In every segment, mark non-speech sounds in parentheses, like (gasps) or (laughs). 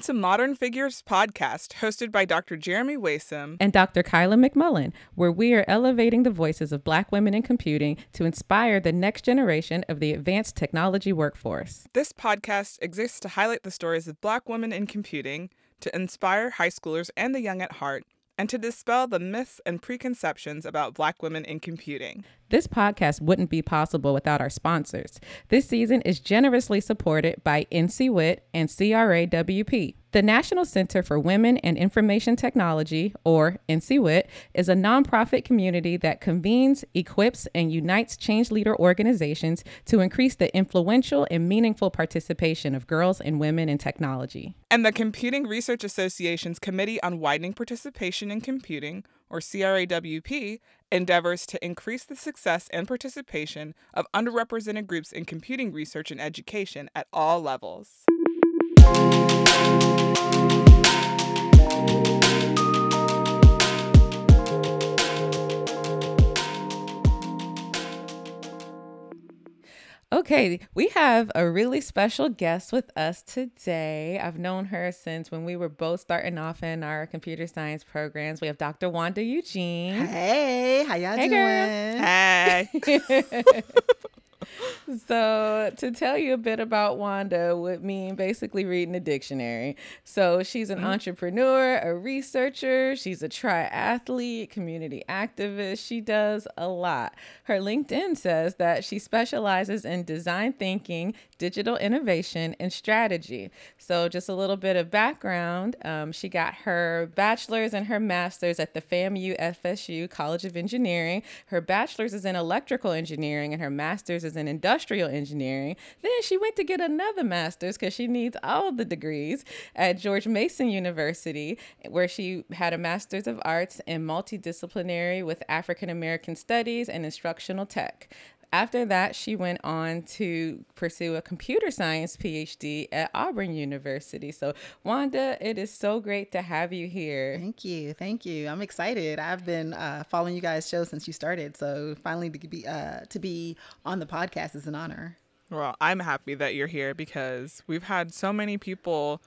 Welcome to Modern Figures Podcast, hosted by Dr. Jeremy Waisome and Dr. Kyla McMullen, where we are elevating the voices of Black women in computing to inspire the next generation of the advanced technology workforce. This podcast exists to highlight the stories of Black women in computing, to inspire high schoolers and the young at heart, and to dispel the myths and preconceptions about Black women in computing. This podcast wouldn't be possible without our sponsors. This season is generously supported by NCWIT and CRA-WP. The National Center for Women and Information Technology, or NCWIT, is a nonprofit community that convenes, equips, and unites change leader organizations to increase the influential and meaningful participation of girls and women in technology. And the Computing Research Association's Committee on Widening Participation in Computing, or CRA-WP, endeavors to increase the success and participation of underrepresented groups in computing research and education at all levels. Okay, we have a really special guest with us today. I've known her since when we were both starting off in our computer science programs. We have Dr. Wanda Eugene. Hey, how y'all hey doing? Hey. (laughs) (laughs) (laughs) so to tell you a bit about Wanda would mean basically reading a dictionary. So she's an mm-hmm. entrepreneur, a researcher, she's a triathlete, community activist. She does a lot. Her LinkedIn says that she specializes in design thinking, digital innovation, and strategy. So just a little bit of background. Um, she got her bachelor's and her master's at the FAMU FSU College of Engineering. Her bachelor's is in electrical engineering and her master's is in industrial engineering. Then she went to get another master's because she needs all the degrees at George Mason University, where she had a master's of arts in multidisciplinary with African American studies and instructional tech. After that, she went on to pursue a computer science PhD at Auburn University. So, Wanda, it is so great to have you here. Thank you. Thank you. I'm excited. I've been uh, following you guys' show since you started. So, finally, to be, uh, to be on the podcast is an honor. Well, I'm happy that you're here because we've had so many people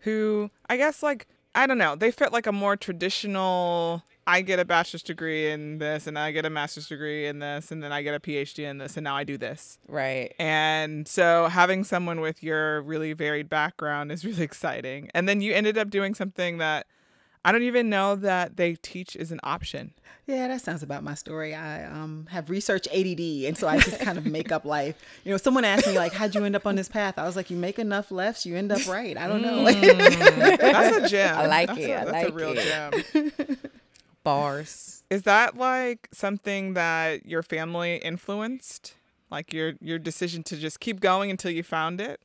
who, I guess, like, I don't know, they fit like a more traditional I get a bachelor's degree in this and I get a master's degree in this and then I get a PhD in this and now I do this. Right. And so having someone with your really varied background is really (laughs) exciting. And then you ended up doing something that I don't even know that they teach is an option. Yeah, that sounds about my story. I um, have research ADD, and so I just kind of make up life. You know, someone asked me like, "How'd you end up on this path?" I was like, "You make enough lefts, you end up right." I don't know. Mm, (laughs) that's a gem. I like that's it. A, I that's like a real it. gem. (laughs) Bars. Is that like something that your family influenced? Like your your decision to just keep going until you found it?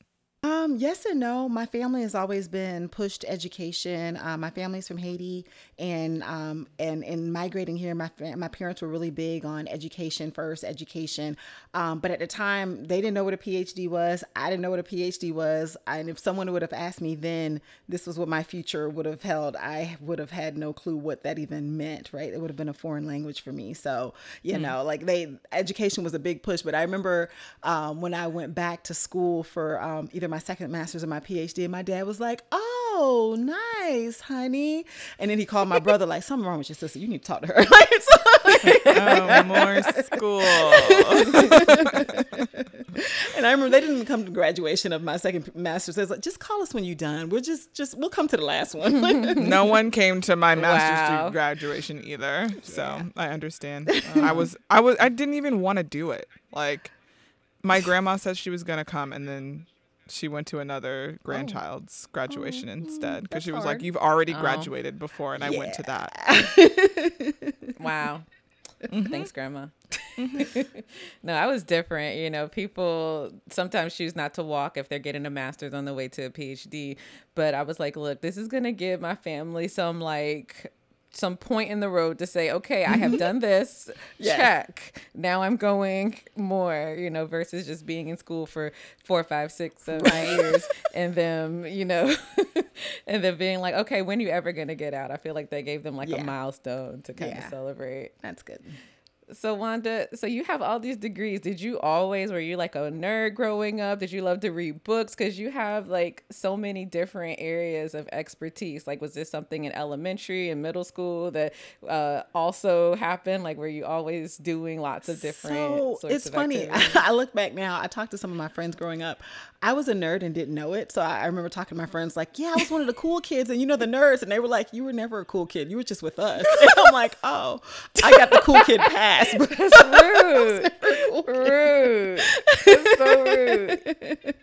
Um, yes and no. My family has always been pushed education. Uh, my family's from Haiti, and um, and in migrating here, my my parents were really big on education first, education. Um, but at the time, they didn't know what a PhD was. I didn't know what a PhD was. And if someone would have asked me then, this was what my future would have held. I would have had no clue what that even meant. Right? It would have been a foreign language for me. So you mm. know, like they education was a big push. But I remember um, when I went back to school for um, either my my second master's and my PhD, and my dad was like, "Oh, nice, honey." And then he called my brother, like, "Something wrong with your sister. You need to talk to her." (laughs) oh, more school. (laughs) and I remember they didn't come to graduation of my second master's. They was like, "Just call us when you're done. We're just, just we'll come to the last one." (laughs) no one came to my master's wow. graduation either, so yeah. I understand. Uh, I was, I was, I didn't even want to do it. Like, my grandma said she was gonna come, and then she went to another grandchild's oh. graduation oh, instead because she was hard. like, "You've already oh. graduated before," and yeah. I went to that. (laughs) wow. Mm-hmm. Thanks, Grandma. Mm-hmm. (laughs) no, I was different. You know, people sometimes choose not to walk if they're getting a master's on the way to a PhD. But I was like, look, this is going to give my family some like some point in the road to say, okay, I have mm-hmm. done this, (laughs) yes. check. Now I'm going more, you know, versus just being in school for four, five, six, seven years (laughs) and then, you know, (laughs) and then being like, okay, when are you ever going to get out? I feel like they gave them like yeah. a milestone to kind yeah. of celebrate. That's good. So Wanda, so you have all these degrees. Did you always were you like a nerd growing up? Did you love to read books cuz you have like so many different areas of expertise. Like was this something in elementary and middle school that uh, also happened like were you always doing lots of different So it's funny. (laughs) I look back now. I talked to some of my friends growing up. I was a nerd and didn't know it. So I, I remember talking to my friends like, "Yeah, I was one of the cool kids," and you know the nerds, and they were like, "You were never a cool kid. You were just with us." (laughs) And I'm like, "Oh, I got the cool kid pass." (laughs) But rude. (laughs) rude. It's so rude.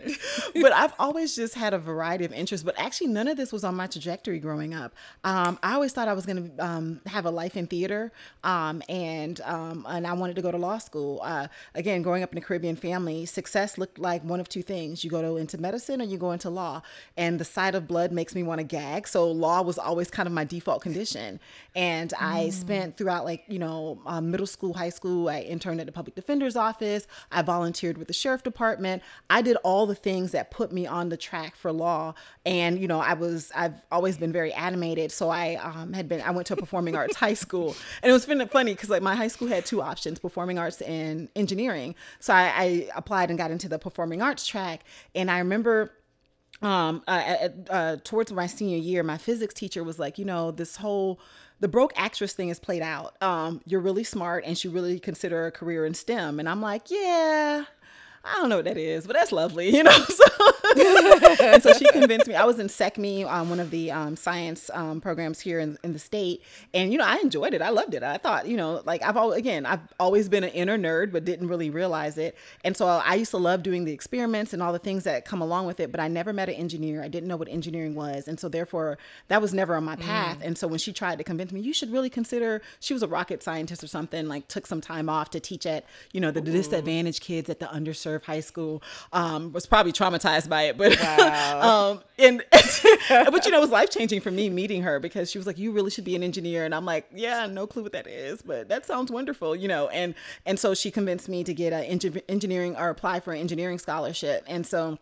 (laughs) but I've always just had a variety of interests. But actually, none of this was on my trajectory growing up. Um, I always thought I was going to um, have a life in theater, um, and um, and I wanted to go to law school. Uh, again, growing up in a Caribbean family, success looked like one of two things: you go to, into medicine or you go into law. And the sight of blood makes me want to gag, so law was always kind of my default condition. And I spent throughout like you know um, middle school, high school. I interned at the public defender's office. I volunteered with the sheriff department. I did all the things that put me on the track for law. And you know, I was I've always been very animated. So I um, had been I went to a performing arts high school, and it was funny because like my high school had two options: performing arts and engineering. So I, I applied and got into the performing arts track. And I remember um uh, uh, towards my senior year my physics teacher was like you know this whole the broke actress thing is played out. Um you're really smart and she really consider a career in stem. And i'm like yeah I don't know what that is, but that's lovely, (laughs) you know. So, and so she convinced me. I was in SECME, um, one of the um, science um, programs here in, in the state, and you know, I enjoyed it. I loved it. I thought, you know, like I've always, again, I've always been an inner nerd, but didn't really realize it. And so I used to love doing the experiments and all the things that come along with it. But I never met an engineer. I didn't know what engineering was, and so therefore that was never on my path. And so when she tried to convince me, you should really consider. She was a rocket scientist or something. Like took some time off to teach at, you know, the disadvantaged kids at the underserved high school. Um, was probably traumatized by it, but (laughs) um, and (laughs) but you know, it was life changing for me meeting her because she was like, "You really should be an engineer," and I'm like, "Yeah, no clue what that is, but that sounds wonderful," you know. And and so she convinced me to get an engineering or apply for an engineering scholarship, and so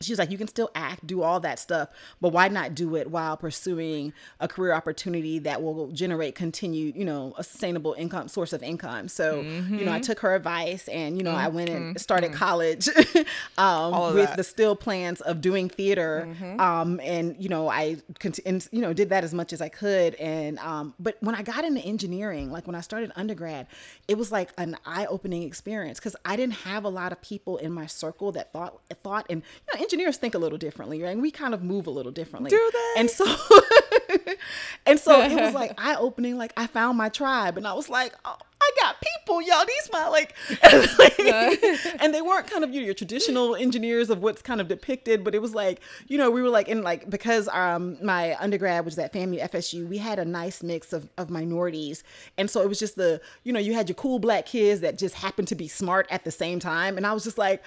she was like, you can still act, do all that stuff, but why not do it while pursuing a career opportunity that will generate continued, you know, a sustainable income source of income. So, you know, I took her advice and, you know, I went and started college (laughs) um, with that. the still plans of doing theater. Um, and, you know, I, cont- and, you know, did that as much as I could. And, um, but when I got into engineering, like when I started undergrad, it was like an eye opening experience because I didn't have a lot of people in my circle that thought, thought, and, you know, engineers think a little differently, right? And we kind of move a little differently. Do they? And so, (laughs) and so it was (laughs) like eye opening. Like I found my tribe, and I was like, oh, I got people, y'all. These my like, (laughs) and they weren't kind of you know, your traditional engineers of what's kind of depicted, but it was like you know we were like in like because um my undergrad was at FAMU FSU, we had a nice mix of of minorities, and so it was just the you know you had your cool black kids that just happened to be smart at the same time, and I was just like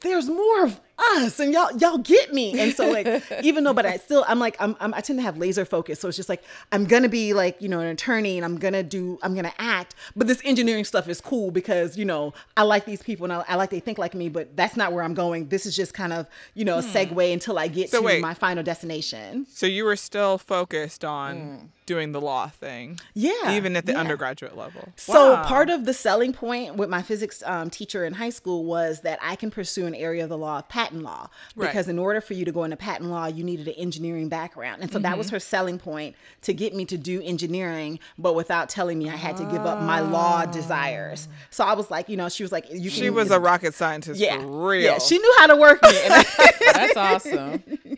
there's more of us and y'all y'all get me and so like (laughs) even though but i still i'm like I'm, I'm i tend to have laser focus so it's just like i'm gonna be like you know an attorney and i'm gonna do i'm gonna act but this engineering stuff is cool because you know i like these people and i, I like they think like me but that's not where i'm going this is just kind of you know a segue until i get So to wait. my final destination So you were still focused on doing the law thing. Yeah, Even at the yeah. undergraduate level. So Wow. part of the selling point with my physics um, teacher in high school was that I can pursue an area of the law of patent law Right. because in order for you to go into patent law, you needed an engineering background, and so that was mm-hmm. her selling point to get me to do engineering, but without telling me I had to give up my law desires. Ah. So I was like, you know, she was like, you She can- was a rocket scientist yeah, for real. yeah, she knew how to work me. (laughs) That's awesome. (laughs)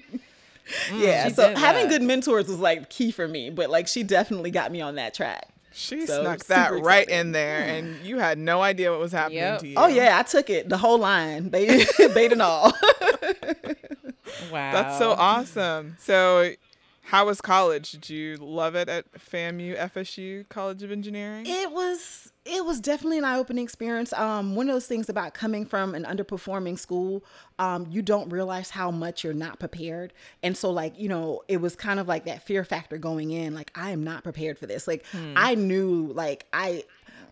yeah, mm, so having good mentors was like key for me, but like she definitely got me on that track. She So, snuck that right excited. in there, and you had no idea what was happening Yep. to you. Oh yeah, I took it the whole line, bait, bait and all. (laughs) Wow. That's so awesome. So, how was college? Did you love it at FAMU FSU College of Engineering? It was it was definitely an eye opening experience. Um, one of those things about coming from an underperforming school, um, you don't realize how much you're not prepared, and so like you know, it was kind of like that fear factor going in. Like I am not prepared for this. Like I knew, like I.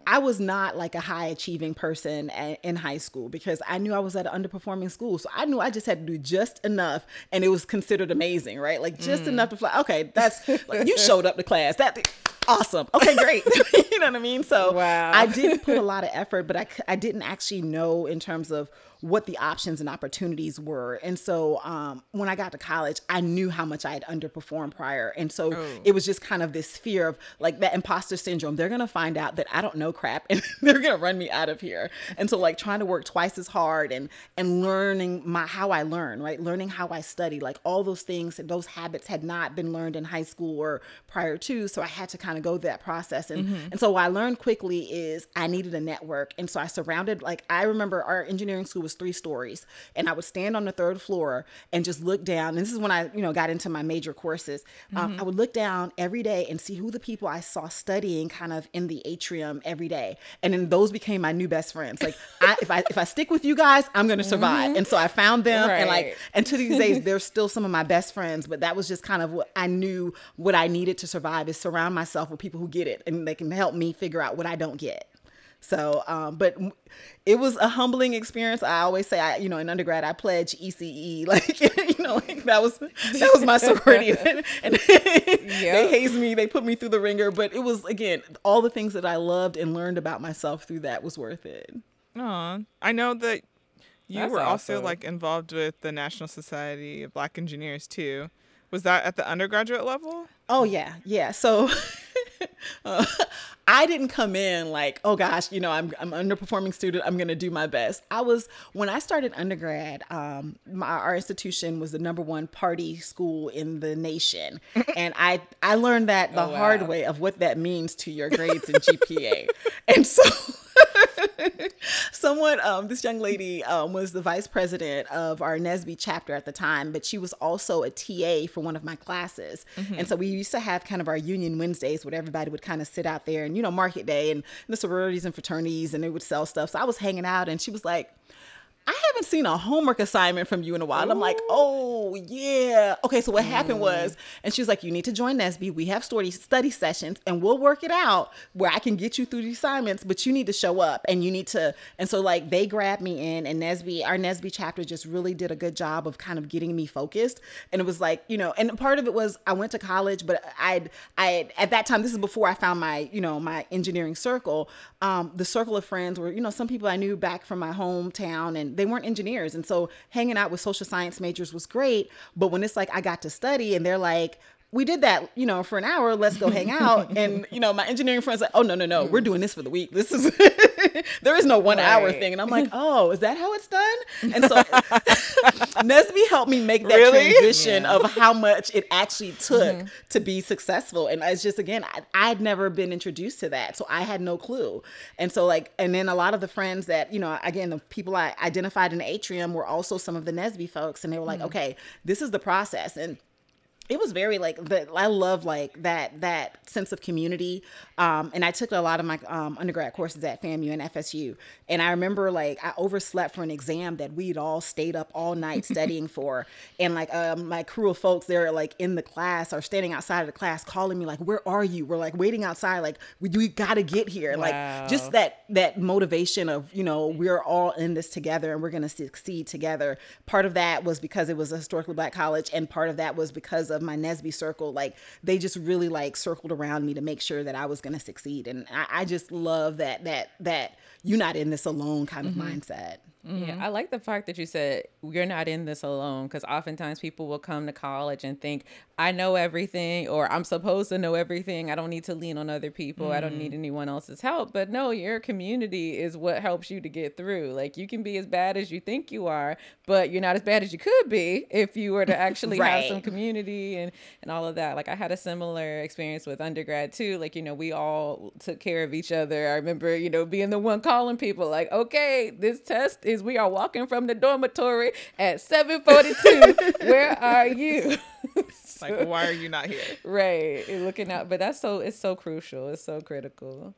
I was not like a high achieving person a- in high school because I knew I was at an underperforming school. So I knew I just had to do just enough and it was considered amazing, right? Like just mm. enough to fly. Okay, that's like you showed up to class. That awesome. Okay, great. (laughs) you know what I mean? So Wow. I did put a lot of effort, but I, I didn't actually know in terms of what the options and opportunities were. And so um, when I got to college, I knew how much I had underperformed prior. And so it was just kind of this fear of like that imposter syndrome. They're going to find out that I don't know crap (laughs) and they're going to run me out of here. And so like trying to work twice as hard and and learning my how I learn, right? Learning how I study, like all those things and those habits had not been learned in high school or prior to. So I had to kind of go through that process. And mm-hmm. and so what I learned quickly is I needed a network. And so I surrounded like I remember our engineering school was three stories and I would stand on the third floor and just look down. And this is when I, you know, got into my major courses. Um, mm-hmm. I would look down every day and see who the people I saw studying kind of in the atrium every day. And then those became my new best friends. Like (laughs) I, if I if I stick with you guys, I'm gonna survive. Mm-hmm. And so I found them and like and to these days (laughs) they're still some of my best friends. But that was just kind of what I knew what I needed to survive is surround myself with people who get it and they can help me figure out what I don't get. So, um, but it was a humbling experience. I always say, I, you know, in undergrad, I pledge ECE, (laughs) like, you know, like that was that was my sorority, (laughs) (laughs) and they hazed me, they put me through the ringer. But it was again, all the things that I loved and learned about myself through that was worth it. Aw. I know that you That's were also like involved with the National Society of Black Engineers too. Was that at the undergraduate level? Oh yeah, yeah. So uh, (laughs) I didn't come in like, oh gosh, you know, I'm I'm an underperforming student. I'm gonna do my best. I was when I started undergrad. Um, my, our institution was the number one party school in the nation, (laughs) and I I learned that the Oh, hard way of what that means to your grades and GPA, (laughs) and so. (laughs) someone um, this young lady um, was the vice president of our NSBE chapter at the time but she was also a ta for one of my classes and so we used to have kind of our union wednesdays where everybody would kind of sit out there and you know market day and the sororities and fraternities and they would sell stuff. So i was hanging out and she was like I haven't seen a homework assignment from you in a while. And I'm like, oh yeah. Okay, so what happened mm. was, and she was like, you need to join NSBE. We have study study sessions, and we'll work it out where I can get you through the assignments. But you need to show up, and you need to. And so like they grabbed me in, and NSBE, our NSBE chapter, just really did a good job of kind of getting me focused. And it was like, you know, and part of it was I went to college, but I'd I at that time this is before I found my you know my engineering circle. Um, the circle of friends were you know some people I knew back from my hometown, and they weren't engineers, and so hanging out with social science majors was great. But when it's like I got to study, and they're like. We did that, you know, for an hour. Let's go hang out. (laughs) And you know, my engineering friends like, oh no, no, no, we're doing this for the week. This is (laughs) there is no one hour thing. And I'm like, oh, is that how it's done? And so (laughs) NSBE helped me make that Really? transition of how much it actually took mm-hmm. to be successful. And it's just again, I, I'd never been introduced to that, so I had no clue. And so like, and then a lot of the friends that you know, again, the people I identified in atrium were also some of the NSBE folks, and they were like, mm-hmm. okay, this is the process, and it was very like the I love like that that sense of community. Um, and I took a lot of my um, undergrad courses at FAMU and FSU. And I remember like I overslept for an exam that we'd all stayed up all night (laughs) studying for. And like um, my crew of folks, they're like in the class or standing outside of the class calling me like, "Where are you?" We're like waiting outside, like we, we got to get here. Wow. Like just that that motivation of you know we're all in this together and we're gonna succeed together. Part of that was because it was a historically black college, and part of that was because of my NSBE circle. Like they just really like circled around me to make sure that I was gonna succeed, and I, I just love that that that you're not in this alone kind of mm-hmm. mindset. Mm-hmm. Yeah, I like the fact that you said you're not in this alone because oftentimes people will come to college and think, I know everything or I'm supposed to know everything. I don't need to lean on other people. I don't need mm-hmm. anyone else's help. But no, your community is what helps you to get through. Like you can be as bad as you think you are, but you're not as bad as you could be if you were to actually have some community and, and all of that. Like I had a similar experience with undergrad too. Like, you know, we all took care of each other. I remember, you know, being the one calling people like, okay, this test is we are walking from the dormitory at 742. (laughs) Where are you? Like, why are you not here? (laughs) right. and Looking out. But that's so it's so crucial. It's so critical.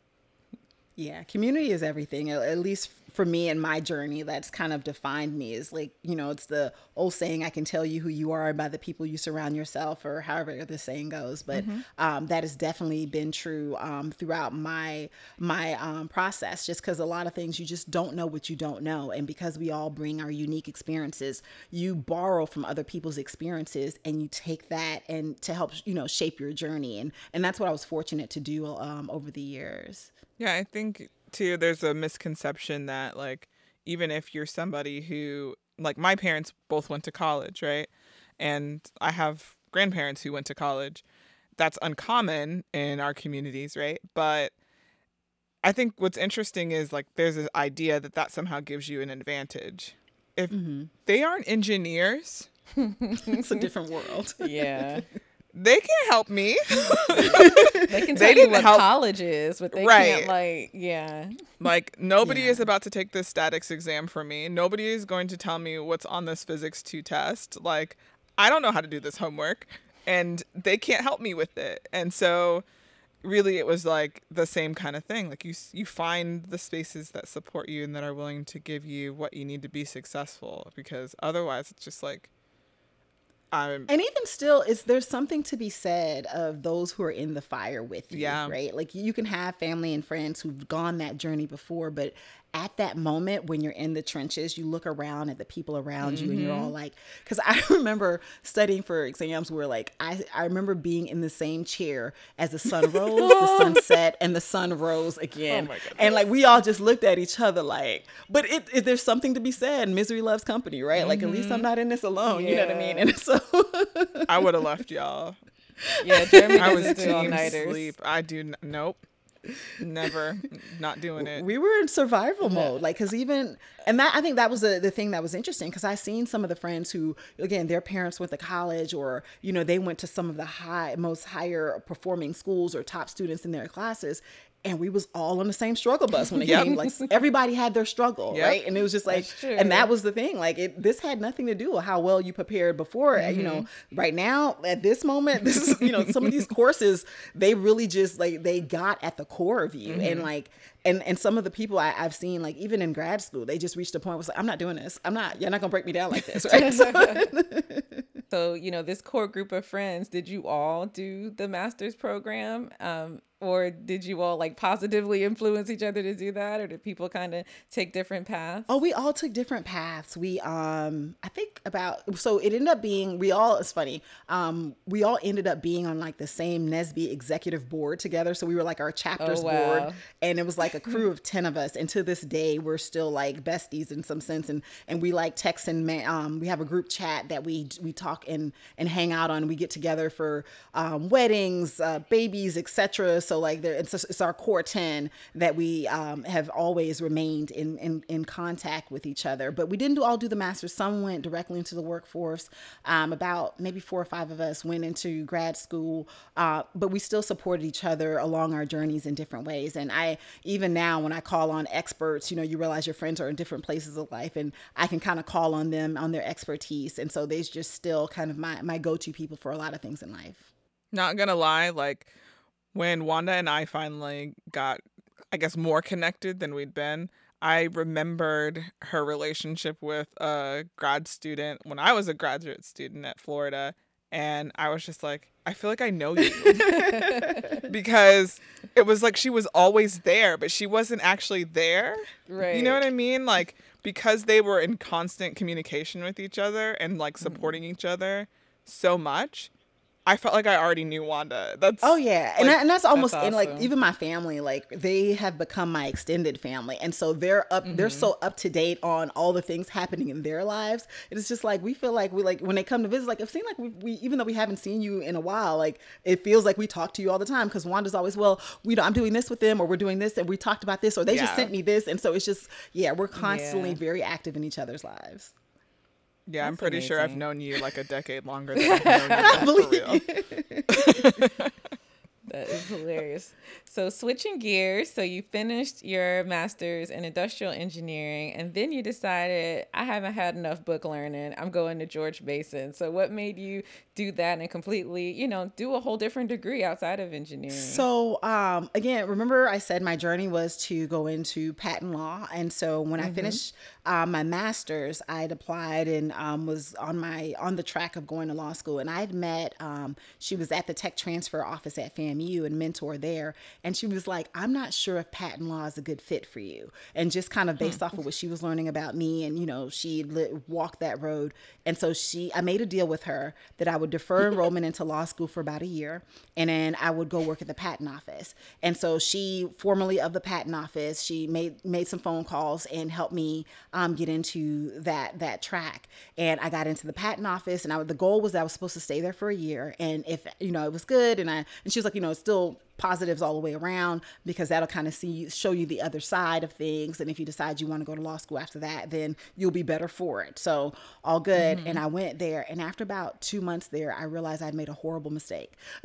Yeah, community is everything. At least for me and my journey, that's kind of defined me. Is like you know, it's the old saying, "I can tell you who you are by the people you surround yourself," or however the saying goes. But mm-hmm. um, that has definitely been true um, throughout my my um, process. Just because a lot of things you just don't know what you don't know, and because we all bring our unique experiences, you borrow from other people's experiences, and you take that and to help you know shape your journey. And and that's what I was fortunate to do um, over the years. Yeah, I think too there's a misconception that like even if you're somebody who like my parents both went to college, right? And I have grandparents who went to college. That's uncommon in our communities, right? But I think what's interesting is like there's this idea that that somehow gives you an advantage. If mm-hmm. they aren't engineers, (laughs) it's a different world. Yeah (laughs) they can't help me. (laughs) (laughs) they can tell they you what help. college is, but they right. can't like yeah. Like nobody yeah. is about to take this statics exam for me. Nobody is going to tell me what's on this physics 2 test. Like I don't know how to do this homework and they can't help me with it. And so really it was like the same kind of thing. Like you you find the spaces that support you and that are willing to give you what you need to be successful because otherwise it's just like I'm, and even still, is there's something to be said of those who are in the fire with you, yeah. right? Like you can have family and friends who've gone that journey before, but at that moment when you're in the trenches, you look around at the people around mm-hmm. you and you're all mm-hmm. like, because (laughs) I remember studying for exams where like, I, I remember being in the same chair as the sun (laughs) rose, the sun (laughs) set, and the sun rose again. Oh and like, we all just looked at each other like, but it, it there's something to be said. Misery loves company, right? Mm-hmm. Like, at least I'm mm-hmm. not in this alone. Yeah. You know what I mean? And so I would have left y'all. Yeah, Jeremy I was team sleep. I do. Nope. Never, not doing it. We were in survival mode, like because even and that I think that was the the thing that was interesting because I seen some of the friends who again their parents went to college or you know they went to some of the high most higher performing schools or top students in their classes and we was all on the same struggle bus when it yep. came like (laughs) everybody had their struggle yep. right and it was just like and that was the thing like it this had nothing to do with how well you prepared before mm-hmm. you know mm-hmm. right now at this moment (laughs) this is you know some of these courses they really just like they got at the core of you mm-hmm. and like and and some of the people I, have seen like even in grad school they just reached a point where like i'm not doing this. I'm not you're not gonna break me down like this right? (laughs) (laughs) So you know this core group of friends did you all do the master's program? Um, or did you all like positively influence each other to do that? Or did people kind of take different paths? Oh we all took different paths. We um i think about so it ended up being we all it's funny um we all ended up being on like the same NSBE executive board together. So we were like our chapters oh, wow. board and it was like a crew of 10 of us and to this day we're still like besties in some sense and and we like text and um we have a group chat that we we talk and and hang out on we get together for um weddings uh babies etc so like there, it's, it's our core ten that we um, have always remained in, in in contact with each other. But we didn't all do the masters. Some went directly into the workforce. Um, about maybe four or five of us went into grad school, uh, but we still supported each other along our journeys in different ways. And I even now when I call on experts, you know, you realize your friends are in different places of life, and I can kind of call on them on their expertise. And so they're just still kind of my my go to people for a lot of things in life. Not gonna lie, like when Wanda and I finally got, I guess, more connected than we'd been, I remembered her relationship with a grad student when I was a graduate student at Florida. And I was just like, I feel like I know you. (laughs) because it was like she was always there, but she wasn't actually there. Right. You know what I mean? Like, because they were in constant communication with each other and like mm-hmm. supporting mm-hmm. each other so much, I felt like I already knew Wanda. That's oh yeah, and, that, and that's almost that's awesome. and like even my family, like they have become my extended family, and so they're up, mm-hmm. they're so up to date on all the things happening in their lives. It's just like we feel like we like when they come to visit, like it seems like we, we even though we haven't seen you in a while, like it feels like we talk to you all the time because Wanda's always well, we know I'm doing this with them, or we're doing this, and we talked about this, or they yeah. just sent me this, and so it's just yeah, we're constantly yeah. very active in each other's lives. Yeah, That's I'm pretty amazing. sure I've known you like a decade longer than I've known you. (laughs) for real. (laughs) That is hilarious. So switching gears, so you finished your master's in industrial engineering and then you decided I haven't had enough book learning. I'm going to George Mason. So what made you do that and completely, you know, do a whole different degree outside of engineering? So um, again, remember I said my journey was to go into patent law, and so when I finished uh, my master's, I'd applied and um, was on my on the track of going to law school, and I'd met. Um, she was at the tech transfer office at FAMU and mentor there, and she was like, "I'm not sure if patent law is a good fit for you," and just kind of based off of what she was learning about me, and you know, she lit, walked that road, and so she, I made a deal with her that I would defer (laughs) enrollment into law school for about a year, and then I would go work at the patent office. And so she, formerly of the patent office, she made made some phone calls and helped me um, get into that that track. And I got into the patent office, and I the goal was that I was supposed to stay there for a year, and if you know it was good, and I and she was like, you know, it's still positives all the way around because that'll kind of see show you the other side of things. And if you decide you want to go to law school after that then you'll be better for it. So all good. Mm-hmm. And i went there and after about two months there i realized i'd made a horrible mistake (laughs) (laughs)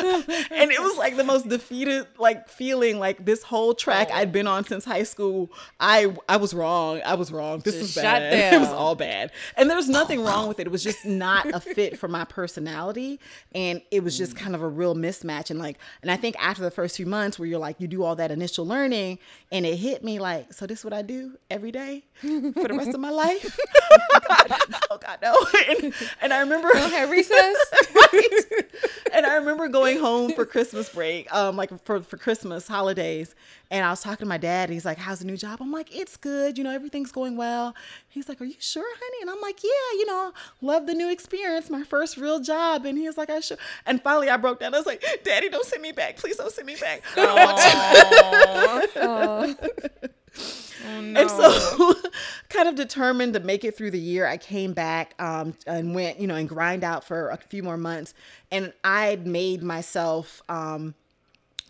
and it was like the most defeated like feeling like this whole track oh. I'd been on since high school I I was wrong I was wrong this Just was bad. (laughs) It was all bad. And there was nothing wrong with it it was just not a fit for my personality and it was just mm. kind of a real mismatch and like and I think after the first few months where you're like you do all that initial learning and it hit me like so this is what I do every day for the rest of my (laughs) life? Oh (laughs) god oh god no. And, and I remember Have recess? right? And I remember going home for Christmas break, um, like for, for Christmas holidays. And I was talking to my dad, and he's like, How's the new job? I'm like, It's good. You know, everything's going well. He's like, Are you sure, honey? And I'm like, Yeah, you know, love the new experience, my first real job. And he's like, I should. And finally, I broke down. I was like, Daddy, don't send me back. Please don't send me back. (laughs) I don't Oh. And so, (laughs) kind of determined to make it through the year, I came back um, and went, you know, and grind out for a few more months. And I'd made myself um,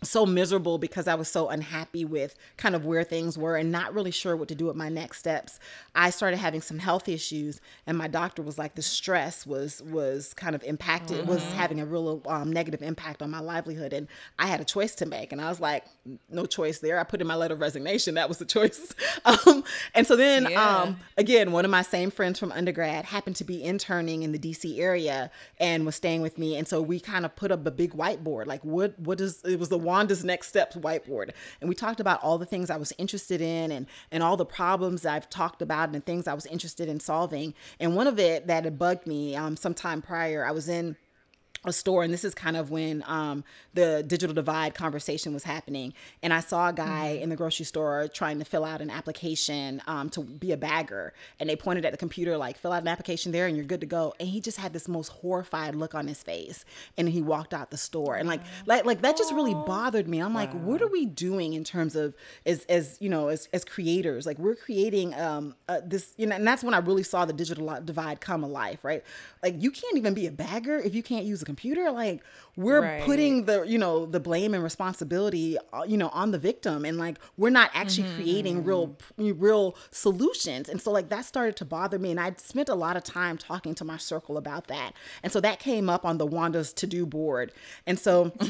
so miserable because I was so unhappy with kind of where things were and not really sure what to do with my next steps. I started having some health issues, and my doctor was like, the stress was was kind of impacted, was having a real um, negative impact on my livelihood, and I had a choice to make, and I was like, no choice there. I put in my letter of resignation. That was the (laughs) choice. Um, and so then, Yeah. um, again, one of my same friends from undergrad happened to be interning in the DC area and was staying with me. And so we kind of put up a big whiteboard, like what what does it was the Wanda's next steps whiteboard. And we talked about all the things I was interested in and and all the problems I've talked about and things I was interested in solving. And one of it that had bugged me um, sometime prior, I was in a store and this is kind of when um, the digital divide conversation was happening. And i saw a guy in the grocery store trying to fill out an application um, to be a bagger and they pointed at the computer like fill out an application there and you're good to go. And he just had this most horrified look on his face and he walked out the store. And like like, like that just really bothered me. I'm like what are we doing in terms of as as you know as, as creators? Like we're creating um uh, this you know and that's when i really saw the digital divide come alive right? Like you can't even be a bagger if you can't use a computer like we're Right. putting the you know the blame and responsibility uh, you know on the victim and like we're not actually creating real real solutions and so like that started to bother me and i spent a lot of time talking to my circle about that and so that came up on the wanda's to-do board and so (laughs)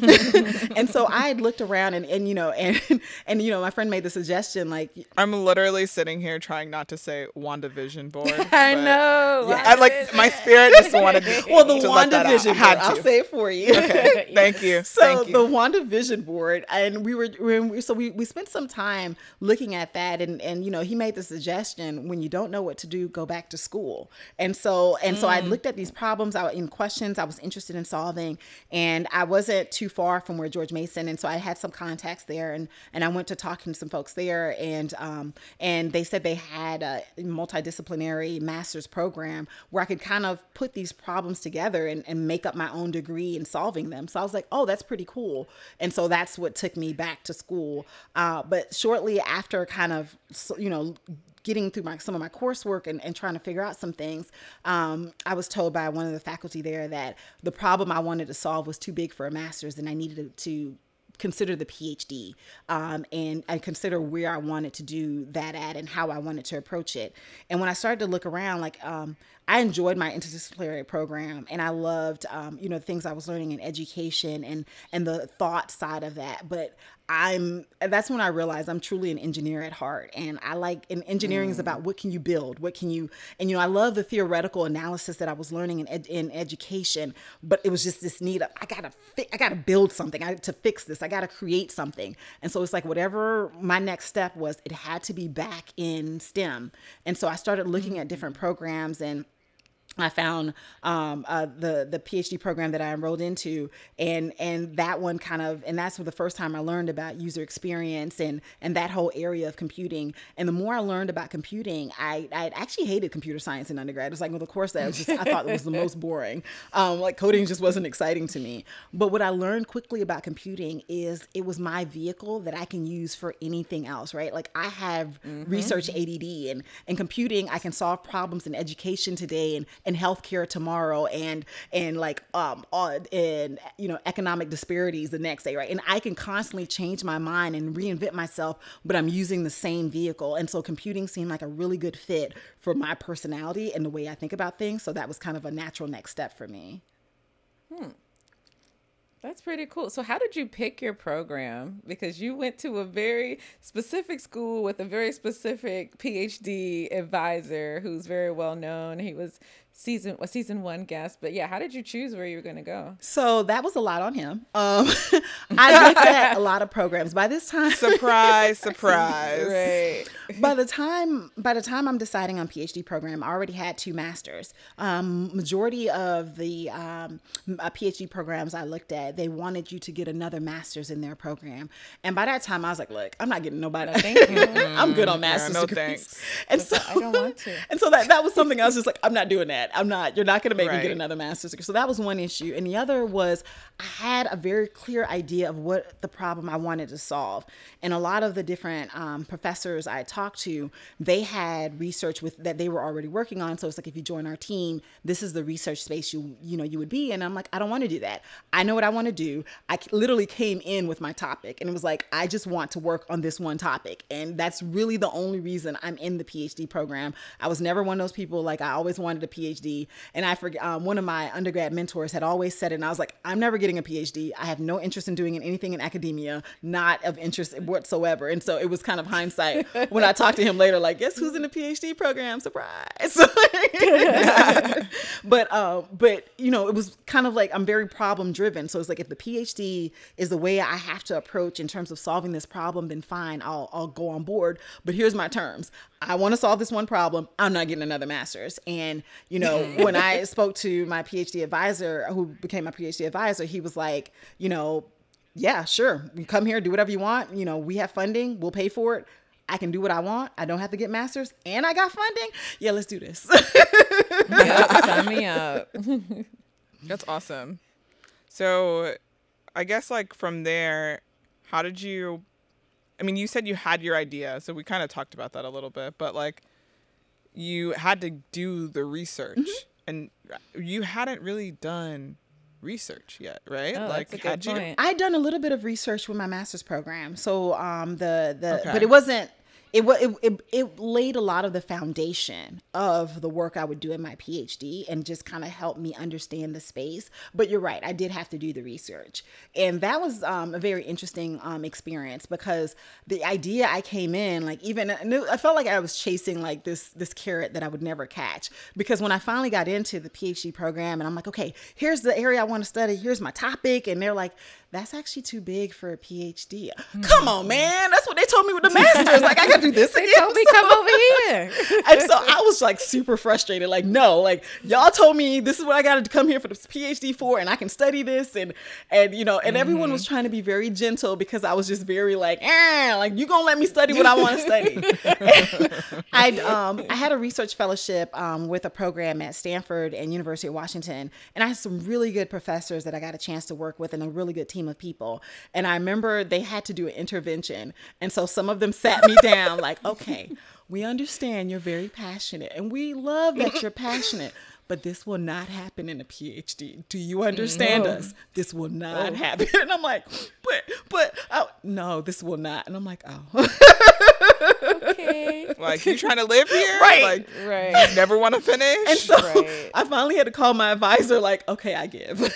and so i had looked around and and you know and (laughs) and you know my friend made the suggestion like I'm literally sitting here trying not to say wanda vision board. (laughs) I but know. I like my spirit just wanted well the to let that out. I WandaVision board, had i'll say it for you Okay, (laughs) thank you. So thank you. the Wanda Vision board, and we were we, so we we spent some time looking at that, and and you know he made the suggestion when you don't know what to do, go back to school. And so and so I Mm. looked at these problems, I in questions I was interested in solving, and I wasn't too far from where George Mason, and so I had some contacts there, and and I went to talking to some folks there, and um and they said they had a multidisciplinary master's program where I could kind of put these problems together and, and make up my own degree in solving them. So I was like, oh, that's pretty cool. And so that's what took me back to school. Uh, but shortly after kind of, you know, getting through my some of my coursework and, and trying to figure out some things, um, I was told by one of the faculty there that the problem I wanted to solve was too big for a master's and I needed to, to consider the PhD um, and and consider where I wanted to do that at and how I wanted to approach it. And when I started to look around, like um, I enjoyed my interdisciplinary program and I loved, um, you know, the things I was learning in education and, and the thought side of that. But I'm that's when I realized I'm truly an engineer at heart and I like and engineering mm. is about what can you build what can you and you know I love the theoretical analysis that I was learning in ed, in education but it was just this need of I gotta fi- I gotta build something I to fix this I gotta create something and so it's like whatever my next step was it had to be back in STEM and so I started looking at different programs and I found um, uh, the the PhD program that I enrolled into, and and that one kind of and that's for the first time I learned about user experience and and that whole area of computing. And the more I learned about computing, I I actually hated computer science in undergrad. It was like well, the course that I was just I thought it was the most boring. Um, like coding just wasn't exciting to me. But what I learned quickly about computing is it was my vehicle that I can use for anything else. Right? Like I have mm-hmm. research ADD and and computing. I can solve problems in education today and and healthcare tomorrow and and like um and you know economic disparities the next day right and i can constantly change my mind and reinvent myself but i'm using the same vehicle and so computing seemed like a really good fit for my personality and the way i think about things so that was kind of a natural next step for me hmm that's pretty cool. So, how did you pick your program? Because you went to a very specific school with a very specific PhD advisor who's very well known. He was season a season one guest but yeah how did you choose where you were going to go? So that was a lot on him. Um (laughs) i looked at a lot of programs. By this time surprise (laughs) surprise. Right. By the time by the time i'm deciding on phd program i already had two masters. Um majority of the um uh, phd programs i looked at they wanted you to get another master's in their program. And by that time i was like look i'm not getting nobody. No, thank you. (laughs) i'm good on master's yeah, no degrees. thanks. and so i don't want to. And so that that was something i was just like i'm not doing that that. I'm not. You're not going to make right. me get another master's degree. So that was one issue, and the other was I had a very clear idea of what the problem I wanted to solve, and a lot of the different um, professors I talked to, they had research with that they were already working on. So it's like if you join our team, this is the research space you you know you would be, and I'm like I don't want to do that. I know what I want to do. I literally came in with my topic, and it was like I just want to work on this one topic, and that's really the only reason I'm in the PhD program. I was never one of those people like I always wanted a PhD PhD. And I forget um, one of my undergrad mentors had always said it, and I was like, I'm never getting a PhD. I have no interest in doing anything in academia, not of interest whatsoever. And so it was kind of hindsight (laughs) when I talked to him later, like, guess who's in the PhD program? Surprise. (laughs) but um, but you know, it was kind of like I'm very problem driven. So it's like if the PhD is the way I have to approach in terms of solving this problem, then fine, I'll I'll go on board. But here's my terms. I want to solve this one problem. I'm not getting another master's. And, you know, Mm-hmm. when I spoke to my PhD advisor, who became my PhD advisor, he was like, you know, yeah, sure. You come here, do whatever you want. You know, we have funding, we'll pay for it. I can do what I want. I don't have to get masters and I got funding. Yeah, let's do this. yeah, (laughs) sign me up. (laughs) That's awesome. So, I guess like from there, how did you I mean, you said you had your idea, so we kind of talked about that a little bit, but like you had to do the research mm-hmm. and you hadn't really done research yet, right? Oh, like that's a good point. I'd done a little bit of research with my master's program. So um the the okay. but it wasn't it, it, it, it laid a lot of the foundation of the work I would do in my PhD and just kind of helped me understand the space. But you're right, I did have to do the research. And that was um, a very interesting um, experience because the idea I came in, like even I felt like I was chasing like this this carrot that I would never catch. Because when I finally got into the PhD program and I'm like, okay, here's the area I want to study, here's my topic, and they're like, that's actually too big for a PhD. Mm-hmm. Come on, man. That's what they told me with the masters. like, I got to do this (laughs) they again. told me so, come over here. (laughs) and so I was like super frustrated. Like, no, like y'all told me this is what I got to come here for the PhD for, and I can study this, and and you know, and mm-hmm. everyone was trying to be very gentle because I was just very like, eh, like you gonna let me study what I want to study. (laughs) I um I had a research fellowship um with a program at Stanford and University of Washington, and I had some really good professors that I got a chance to work with, and a really good team team of people. And I remember they had to do an intervention. And so some of them sat me down, like, (laughs) okay, we understand you're very passionate and we love that you're passionate. But this will not happen in a PhD. Do you understand no. us? This will not oh. happen. (laughs) And I'm like, but, but, oh, no, this will not. And I'm like, oh. (laughs) okay. Like you trying to live here? Right. Like Right. you never want to finish. And so Right. I finally had to call my advisor, like, okay, I give. (laughs)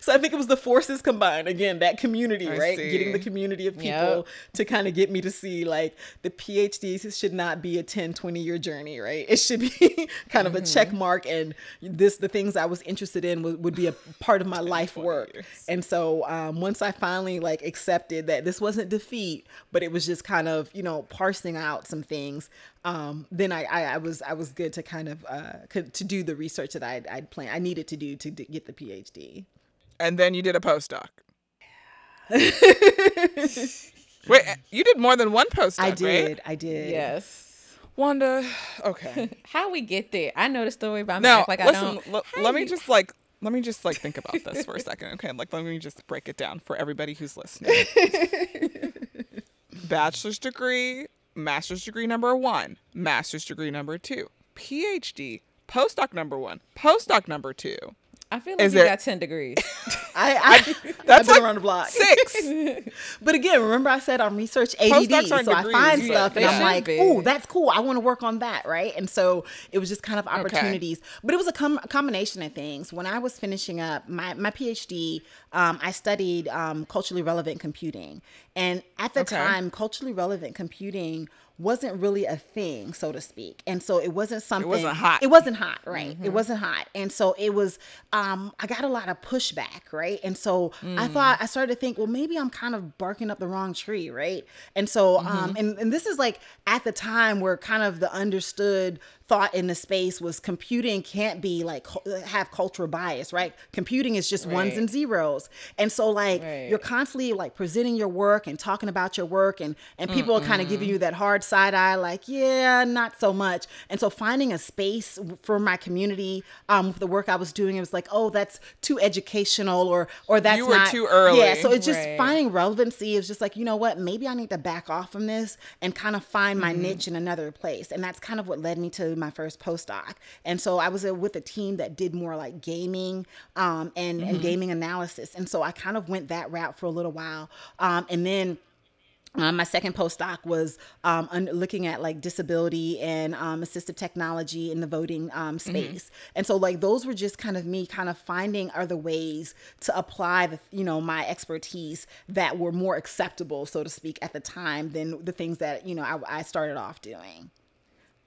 so I think it was the forces combined. Again, that community, I right? see. Getting the community of people Yep. to kind of get me to see like the PhDs should not be a 10, 20 year journey, right? It should be (laughs) kind of a check mark. And this, the things I was interested in would, would be a part of my (laughs) life work. years. And so um, once I finally like accepted that this wasn't defeat, but it was just kind of, you know, parsing out some things, um, then I, I, I was I was good to kind of uh, could, to do the research that I'd, I'd planned. I needed to do to d- get the PhD. and then you did a postdoc. (laughs) Wait, you did more than one postdoc, I right? did, I did. Yes. Wanda, okay. (laughs) How we get there? I know the story, but I'm Now, act like I don't. l- let me you- just like let me just like think about this for a second, okay? Like let me just break it down for everybody who's listening. (laughs) Bachelor's degree, master's degree number one, master's degree number two, PhD, postdoc number one, postdoc number two. I feel like Is you there- got ten degrees. (laughs) I, I That's (laughs) I've been like around the block. Six. (laughs) But again, remember I said I'm research ADD, so aren't I find degrees, stuff and I'm like, be. "Ooh, that's cool. I want to work on that." Right? And so it was just kind of opportunities. But it was a, com- a combination of things. When I was finishing up my my PhD, um, I studied um, culturally relevant computing, and at the Okay. time, culturally relevant computing wasn't really a thing, so to speak. And so it wasn't something. It wasn't hot. It wasn't hot, right? It wasn't hot, and so it was. Um, I got a lot of pushback, right? And so I thought I started to think, well, maybe I'm kind of barking up the wrong tree, right? And so, um, and and this is like at the time where kind of the understood thought in the space was computing can't be like have cultural bias, right? Computing is just ones and zeros, and so like Right. you're constantly like presenting your work and talking about your work, and and people are kind of giving you that hard side eye, like yeah, not so much. And so finding a space for my community um, with the work I was doing, it was like, oh, that's too educational, or or that's You were not too early. Yeah, so it's just Right. finding relevancy is just like you know what, maybe I need to back off from this and kind of find my niche in another place, and that's kind of what led me to my first postdoc. And so I was uh, with a team that did more like gaming um, and and gaming analysis, and so I kind of went that route for a little while, um, and then. Um, my second postdoc was um, un- looking at like disability and um, assistive technology in the voting um, space, and so like those were just kind of me kind of finding other ways to apply the you know my expertise that were more acceptable, so to speak, at the time than the things that you know I, I started off doing.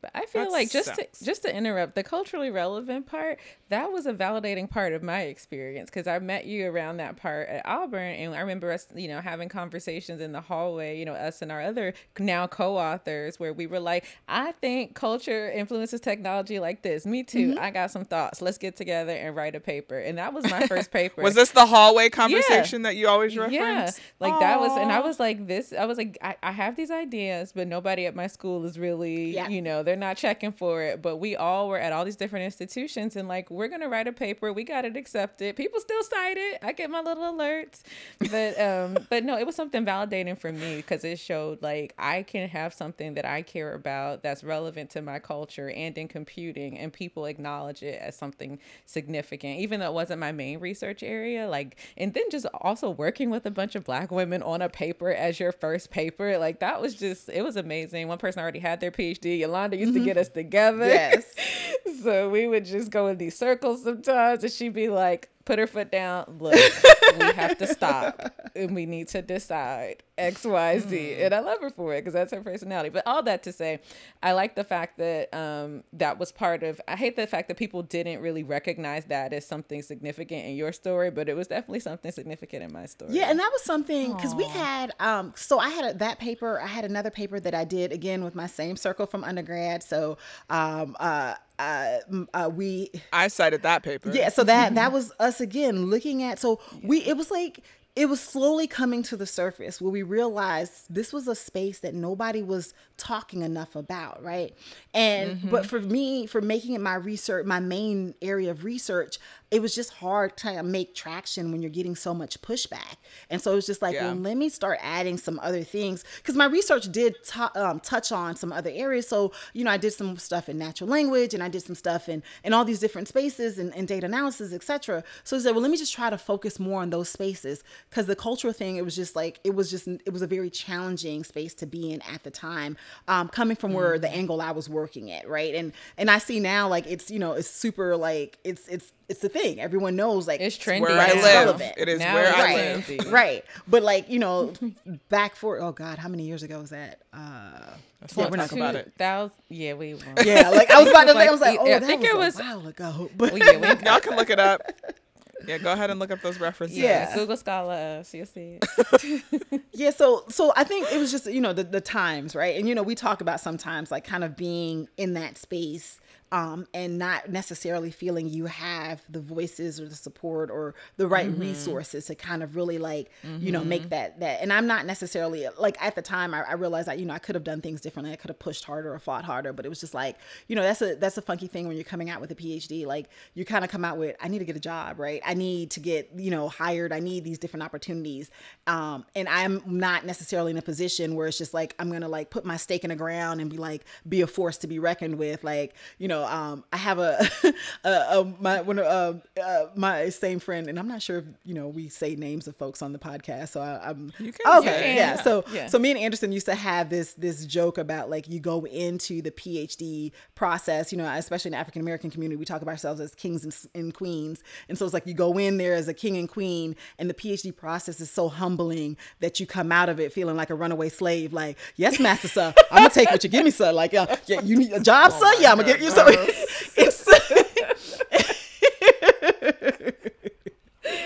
But I feel That like just to, just to interrupt the culturally relevant part, that was a validating part of my experience because I met you around that part at Auburn, and I remember us, you know, having conversations in the hallway, you know, us and our other now co-authors, where we were like, "I think culture influences technology like this. Me too. Mm-hmm. I got some thoughts. Let's get together and write a paper." And that was my first (laughs) paper. Was this the hallway conversation that you always reference? Yeah, like that was, and I was like, this, I was like, I, I have these ideas, but nobody at my school is really, Yeah. you know, they're not checking for it. But we all were at all these different institutions, and like, we're gonna write a paper. We got it accepted. People still cite it. I get my little alerts, but um, (laughs) but no, it was something validating for me because it showed like I can have something that I care about that's relevant to my culture and in computing, and people acknowledge it as something significant, even though it wasn't my main research area. Like, and then just also working with a bunch of black women on a paper as your first paper, like that was just it was amazing. One person already had their PhD. Yolanda used to mm-hmm. get us together. Yes. (laughs) so we would just go in these circles sometimes, and she'd be like, "Put her foot down. Look, we have to stop, (laughs) and we need to decide X, Y, Z." And I love her for it because that's her personality. But all that to say, I like the fact that um, that was part of. I hate the fact that people didn't really recognize that as something significant in your story, but it was definitely something significant in my story. Yeah, and that was something because we had um so I had a, that paper. I had another paper that I did again with my same circle from undergrad. So um uh uh, uh we I cited that paper. yeah so that that (laughs) was us again looking at so we it was like it was slowly coming to the surface where we realized this was a space that nobody was talking enough about right and but for me for making it my research my main area of research it was just hard to make traction when you're getting so much pushback. And so it was just like Yeah. well let me start adding some other things. Because my research did tou- um, touch on some other areas. So you know i did some stuff in natural language and i did some stuff in in all these different spaces and, and data analysis etc so i said well let me just try to focus more on those spaces. Because the cultural thing it was just like it was just it was a very challenging space to be in at the time um, coming from where the angle i was working at right? And and i see now like it's you know it's super like it's it's it's the thing everyone knows like It's trendy. Where now. I It's live. relevant. It is Now where I right live. trendy. right but like you know back for oh god how many years ago was that uh Let's Yeah, we're not talk about it. 2000 yeah, we won't. yeah like i was about to (laughs) say i was like Like, oh I that think was it a was- while ago (laughs) but Well, yeah, we (laughs) Y'all can look it up. Yeah, go ahead and look up those references. Yeah. Google Scholar us. You'll see it. yeah so so i think it was just you know the, the times right and you know we talk about sometimes like kind of being in that space um, and not necessarily feeling you have the voices or the support or the right resources to kind of really like you know make that that and i'm not necessarily like at the time I, I realized that you know i could have done things differently. I could have pushed harder or fought harder but it was just like you know that's a that's a funky thing when you're coming out with a phd like you kind of come out with i need to get a job right? I need to get you know hired. I need these different opportunities. Um, and i'm not necessarily in a position where it's just like i'm gonna like put my stake in the ground and be like be a force to be reckoned with like you know um, i have a, (laughs) a, a my one uh, uh, my same friend and i'm not sure if you know we say names of folks on the podcast so I, i'm You can okay it. yeah so Yeah. so me and anderson used to have this this joke about like you go into the phd process you know especially in african american community we talk about ourselves as kings and, and queens and so it's like you go in there as a king and queen and the phd process is so humbling that you come out of it feeling like a runaway slave like yes master sir i'm gonna take what you give me sir like yeah, yeah you need a job (laughs) Oh sir yeah i'm gonna get you so it's (laughs)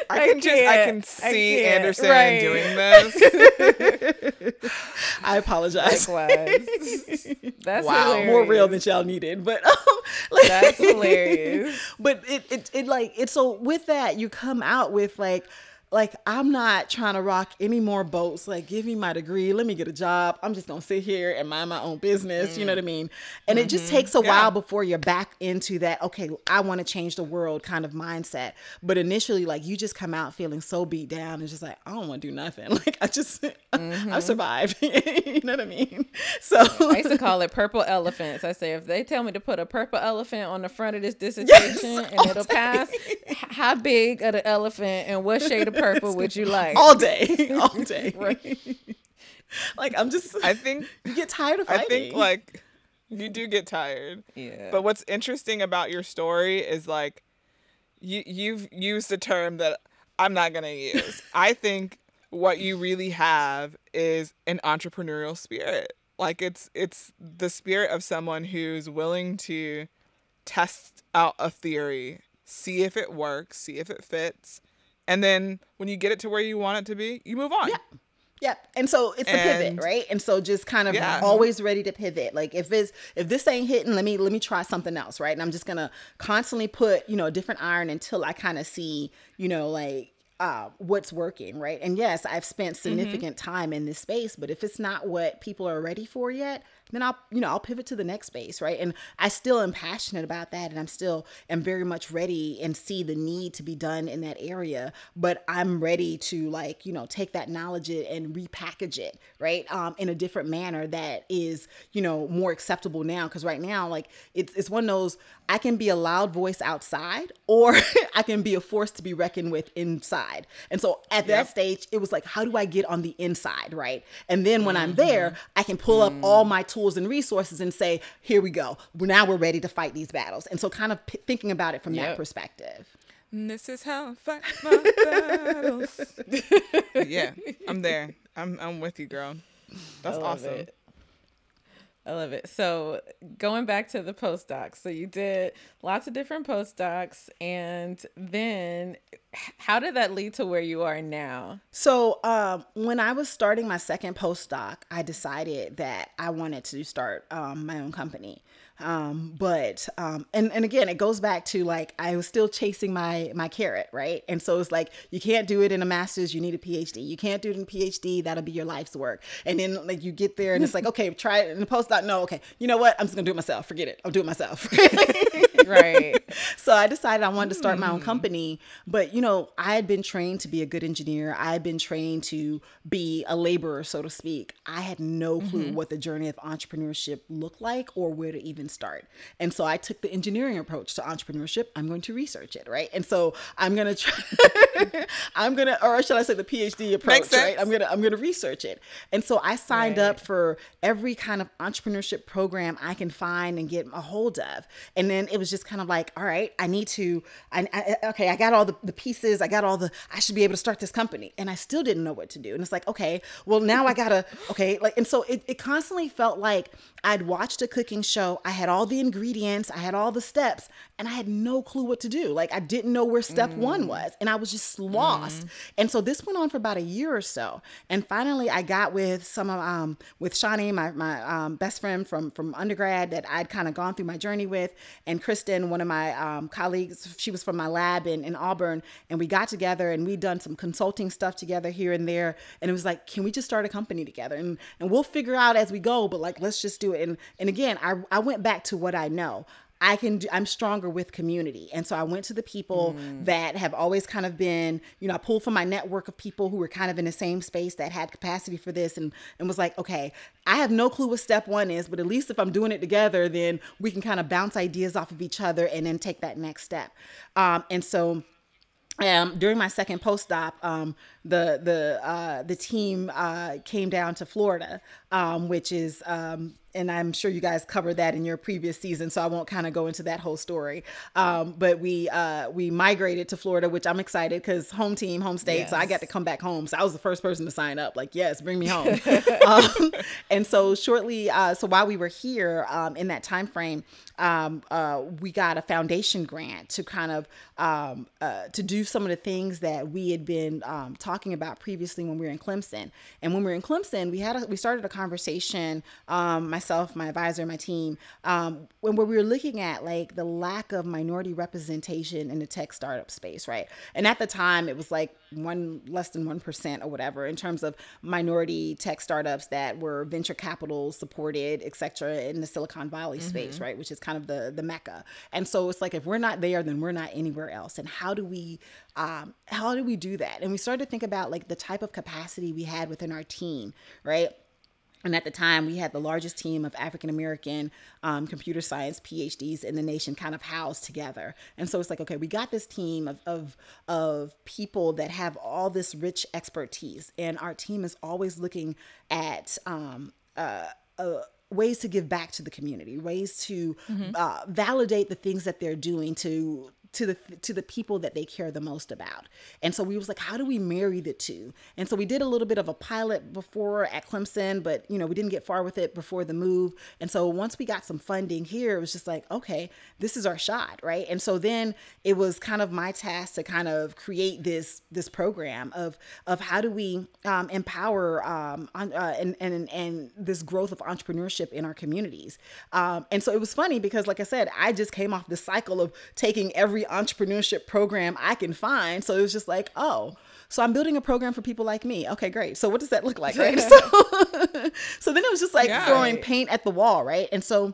I can just I can I see. Anderson Right. doing (laughs) this. (laughs) i apologize Likewise. That's Wow. hilarious. more real than y'all needed but um, like, That's hilarious. but it, it it like it's so with that you come out with like like I'm not trying to rock any more boats. Like, give me my degree. Let me get a job. I'm just gonna sit here and mind my own business. You know what I mean? And it just mm-hmm. takes a Yeah. while before you're back into that. Okay, I want to change the world kind of mindset. But initially, like you just come out feeling so beat down and just like I don't want to do nothing. (laughs) Like I just I mm-hmm. survived. (laughs) you know what I mean? (laughs) So I used to call it purple elephants. I say if they tell me to put a purple elephant on the front of this dissertation and all it'll pass, how big of the elephant and what shade of purple would you like? all day, (laughs) all (laughs) day. like I'm just I think (laughs) you get tired of I think like you do get tired. Yeah. But what's interesting about your story is like you you've used a term that I'm not gonna use. I think what you really have is an entrepreneurial spirit. Like it's it's the spirit of someone who's willing to test out a theory, see if it works, see if it fits, and then when you get it to where you want it to be, you move on. Yeah. Yep. And so it's a pivot, right? And so just kind of Yeah. always ready to pivot. Like if it's if this ain't hitting, let me let me try something else, right? And I'm just gonna constantly put, you know, a different iron until I kind of see, you know, like uh, what's working, right? And yes, I've spent significant time in this space, but if it's not what people are ready for yet, then I'll, you know, I'll pivot to the next space, right? And I still am passionate about that, and I'm still am very much ready and see the need to be done in that area. But I'm ready to like, you know, take that knowledge and repackage it, right, um, in a different manner that is, you know, more acceptable now. Because right now, like, it's it's one of those I can be a loud voice outside, or (laughs) I can be a force to be reckoned with inside. And so at that Yep. stage, it was like, how do I get on the inside, right? And then when I'm there, I can pull up all my tools and resources and say, here we go. Now we're ready to fight these battles. And so kind of p- thinking about it from that perspective. And this is how I fight my battles. (laughs) yeah, I'm there. I'm I'm with you, girl. That's awesome. it. I love it. So going back to the postdocs, so you did lots of different postdocs, and then how did that lead to where you are now? So um, when I was starting my second postdoc, I decided that I wanted to start um, my own company. Um, but um, and and again, it goes back to like I was still chasing my my carrot, right? And so it's like you can't do it in a master's, you need a PhD. You can't do it in a PhD, that'll be your life's work. And then like you get there and it's like, (laughs) okay, try it in the postdoc. No, okay, you know what? I'm just gonna do it myself. Forget it. I'll do it myself. (laughs) right. (laughs) so I decided I wanted to start my own company. But, you know, I had been trained to be a good engineer. I had been trained to be a laborer, so to speak. I had no clue what the journey of entrepreneurship looked like or where to even start. And so I took the engineering approach to entrepreneurship. I'm going to research it, right? And so I'm to try, (laughs) I'm to, or should I say the PhD approach, right? I'm to, I'm to research it. And so I signed Right. up for every kind of entrepreneurship program I can find and get a hold of. And then it was just kind of like, all right, I need to, I, I okay, I got all the, the pieces, I got all the, I should be able to start this company. And I still didn't know what to do. And it's like, okay, well now I gotta, okay, like, and so it, it constantly felt like I'd watched a cooking show, I had all the ingredients, I had all the steps, and I had no clue what to do. Like I didn't know where step one was, and I was just lost. And so this went on for about a year or so. And finally, I got with some of um with Shawnee, my my um, best friend from from undergrad that I'd kind of gone through my journey with, and Kristen, one of my um, colleagues. She was from my lab in in Auburn, and we got together and we'd done some consulting stuff together here and there. And it was like, can we just start a company together? And and we'll figure out as we go. But like, let's just do it. And and again, I I went back to what I know. I can do, I'm stronger with community. And so I went to the people that have always kind of been, you know, I pulled from my network of people who were kind of in the same space that had capacity for this and, and was like, okay, I have no clue what step one is, but at least if I'm doing it together, then we can kind of bounce ideas off of each other and then take that next step. Um, and so um, during my second postdoc, um, the the uh, the team uh, came down to Florida, um, which is um, and I'm sure you guys covered that in your previous season, so I won't kind of go into that whole story. Um, but we uh, we migrated to Florida, which I'm excited because home team, home state, so I got to come back home. So I was the first person to sign up. Like, yes, bring me home. (laughs) um, and so shortly, uh, so while we were here um, in that time frame, um, uh, we got a foundation grant to kind of um, uh, to do some of the things that we had been um, talking about previously when we were in Clemson. And when we were in Clemson, we had a, we started a conversation, um, myself, my advisor, my team, um, when we were looking at like the lack of minority representation in the tech startup space, right? And at the time, it was like one less than one percent or whatever in terms of minority tech startups that were venture capital supported, et cetera, in the Silicon Valley space, right? Which is kind of the the mecca. And so it's like if we're not there, then we're not anywhere else. And how do we um, how do we do that? And we started to think about like the type of capacity we had within our team, right? And at the time, we had the largest team of African American um, computer science PhDs in the nation kind of housed together. And so it's like, okay, we got this team of, of, of people that have all this rich expertise. And our team is always looking at um, uh, uh, ways to give back to the community, ways to uh, validate the things that they're doing to to the to the people that they care the most about. And so we was like, how do we marry the two? And so we did a little bit of a pilot before at Clemson, but you know, we didn't get far with it before the move. And so once we got some funding here, it was just like, okay, this is our shot, right? And so then it was kind of my task to kind of create this this program of of how do we um, empower um, on, uh, and and and this growth of entrepreneurship in our communities. Um, and so it was funny because, like I said, I just came off the cycle of taking every entrepreneurship program I can find. So it was just like, oh, so I'm building a program for people like me. Okay, great. So what does that look like, right? (laughs) (laughs) so, (laughs) so then it was just like Yeah. throwing paint at the wall, right? And so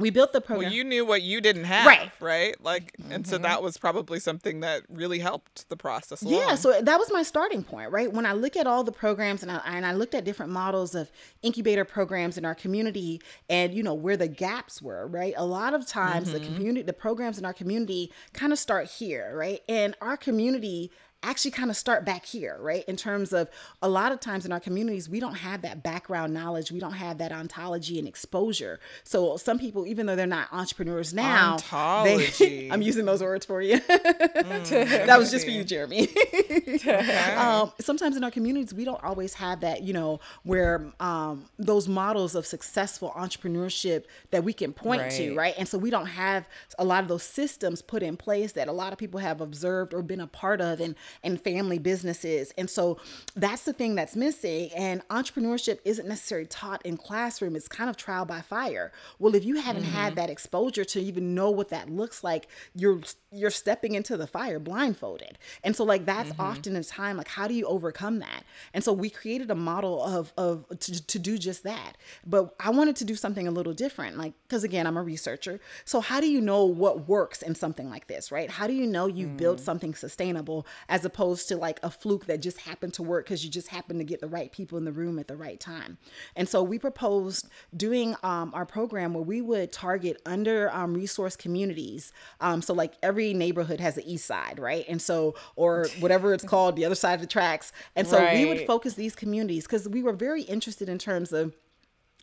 we built the program. Well, you knew what you didn't have, Right. right? Like, and so mm-hmm. that was probably something that really helped the process. Along. Yeah, so that was my starting point, right? When I look at all the programs and I, and I looked at different models of incubator programs in our community and, you know, where the gaps were, right? A lot of times the mm-hmm. community, the programs in our community kind of start here, right? And our community actually kind of start back here, right? In terms of a lot of times in our communities, we don't have that background knowledge, we don't have that ontology and exposure. So some people, even though they're not entrepreneurs now, they. (laughs) I'm using those words for you. that was just for you, Jeremy. (laughs) um, sometimes in our communities, we don't always have that, you know, where um, those models of successful entrepreneurship that we can point to, Right. right? And so we don't have a lot of those systems put in place that a lot of people have observed or been a part of. And and family businesses. And so that's the thing that's missing. And entrepreneurship isn't necessarily taught in classroom. It's kind of trial by fire. Well, if you haven't mm-hmm. had that exposure to even know what that looks like, you're you're stepping into the fire blindfolded. And so like that's mm-hmm. often a time like how do you overcome that? And so we created a model of of to, to do just that. But I wanted to do something a little different. Like cuz again, I'm a researcher. So how do you know what works in something like this, right? How do you know you've mm. built something sustainable as opposed to like a fluke that just happened to work cuz you just happened to get the right people in the room at the right time. And so we proposed doing um, our program where we would target under um, resource communities. Um, so like every every neighborhood has an east side, right? And so, or (laughs) whatever it's called, the other side of the tracks. And so right. we would focus these communities because we were very interested in terms of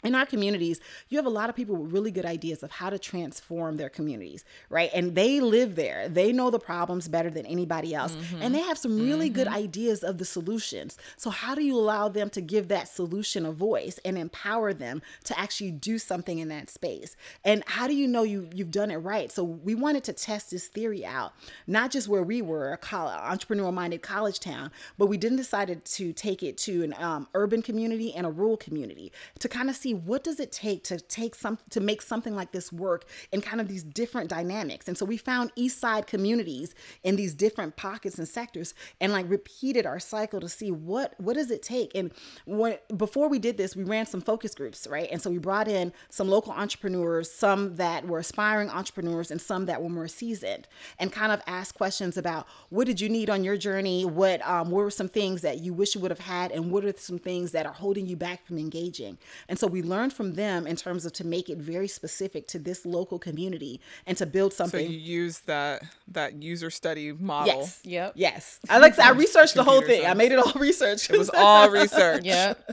in our communities, you have a lot of people with really good ideas of how to transform their communities, right? And they live there. They know the problems better than anybody else. Mm-hmm. And they have some really mm-hmm. good ideas of the solutions. So, how do you allow them to give that solution a voice and empower them to actually do something in that space? And how do you know you, you've done it right? So, we wanted to test this theory out, not just where we were, a college, entrepreneur minded college town, but we then decided to take it to an um, urban community and a rural community to kind of see see what does it take to take some to make something like this work in kind of these different dynamics. And so we found East Side communities in these different pockets and sectors, and like repeated our cycle to see what what does it take. And when before we did this, we ran some focus groups, right? And so we brought in some local entrepreneurs, some that were aspiring entrepreneurs, and some that were more seasoned, and kind of asked questions about what did you need on your journey, what um, were some things that you wish you would have had, and what are some things that are holding you back from engaging. And so we we learned from them in terms of to make it very specific to this local community and to build something. So you use that that user study model. Yes. Yep. Yes. I like I (laughs) researched the whole thing. Science. I made it all (laughs) research. It was all research. yeah. (laughs)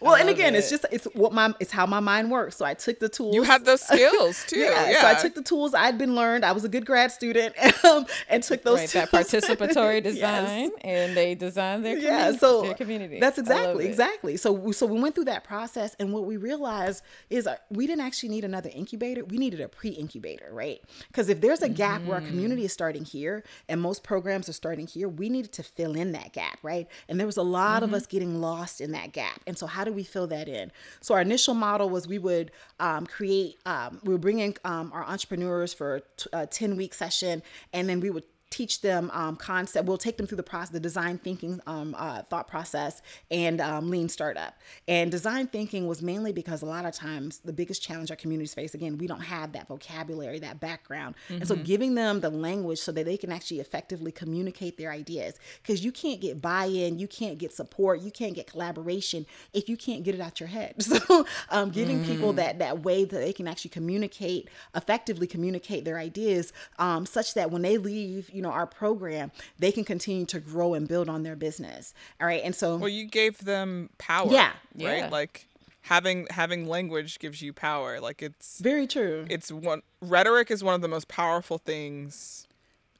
Well, and again, it. it's just it's what my it's how my mind works. So I took the tools. You had those skills too. yeah, yeah. So I took the tools I'd been learned. I was a good grad student um, and took those right, that participatory design yes. and they designed their yeah, so their community. That's exactly exactly. So so we went through that process and what we realized is uh, we didn't actually need another incubator. We needed a pre incubator, right? Because if there's a gap mm-hmm. where our community is starting here and most programs are starting here, we needed to fill in that gap, right? And there was a lot mm-hmm. of us getting lost in that gap. And so, how do we fill that in? So, our initial model was we would um, create, um, we would bring in um, our entrepreneurs for a 10 week session, and then we would teach them um, concept. We'll take them through the process, the design thinking um, uh, thought process, and um, lean startup. And design thinking was mainly because a lot of times the biggest challenge our communities face, again, we don't have that vocabulary, that background, mm-hmm. and so mm-hmm. giving them the language so that they can actually effectively communicate their ideas. Because you can't get buy-in, you can't get support, you can't get collaboration if you can't get it out your head. (laughs) So um, giving mm-hmm. people that that way that they can actually communicate effectively, communicate their ideas, um, such that when they leave you know our program they can continue to grow and build on their business all right and so well you gave them power yeah right yeah. like having having language gives you power like it's very true it's one rhetoric is one of the most powerful things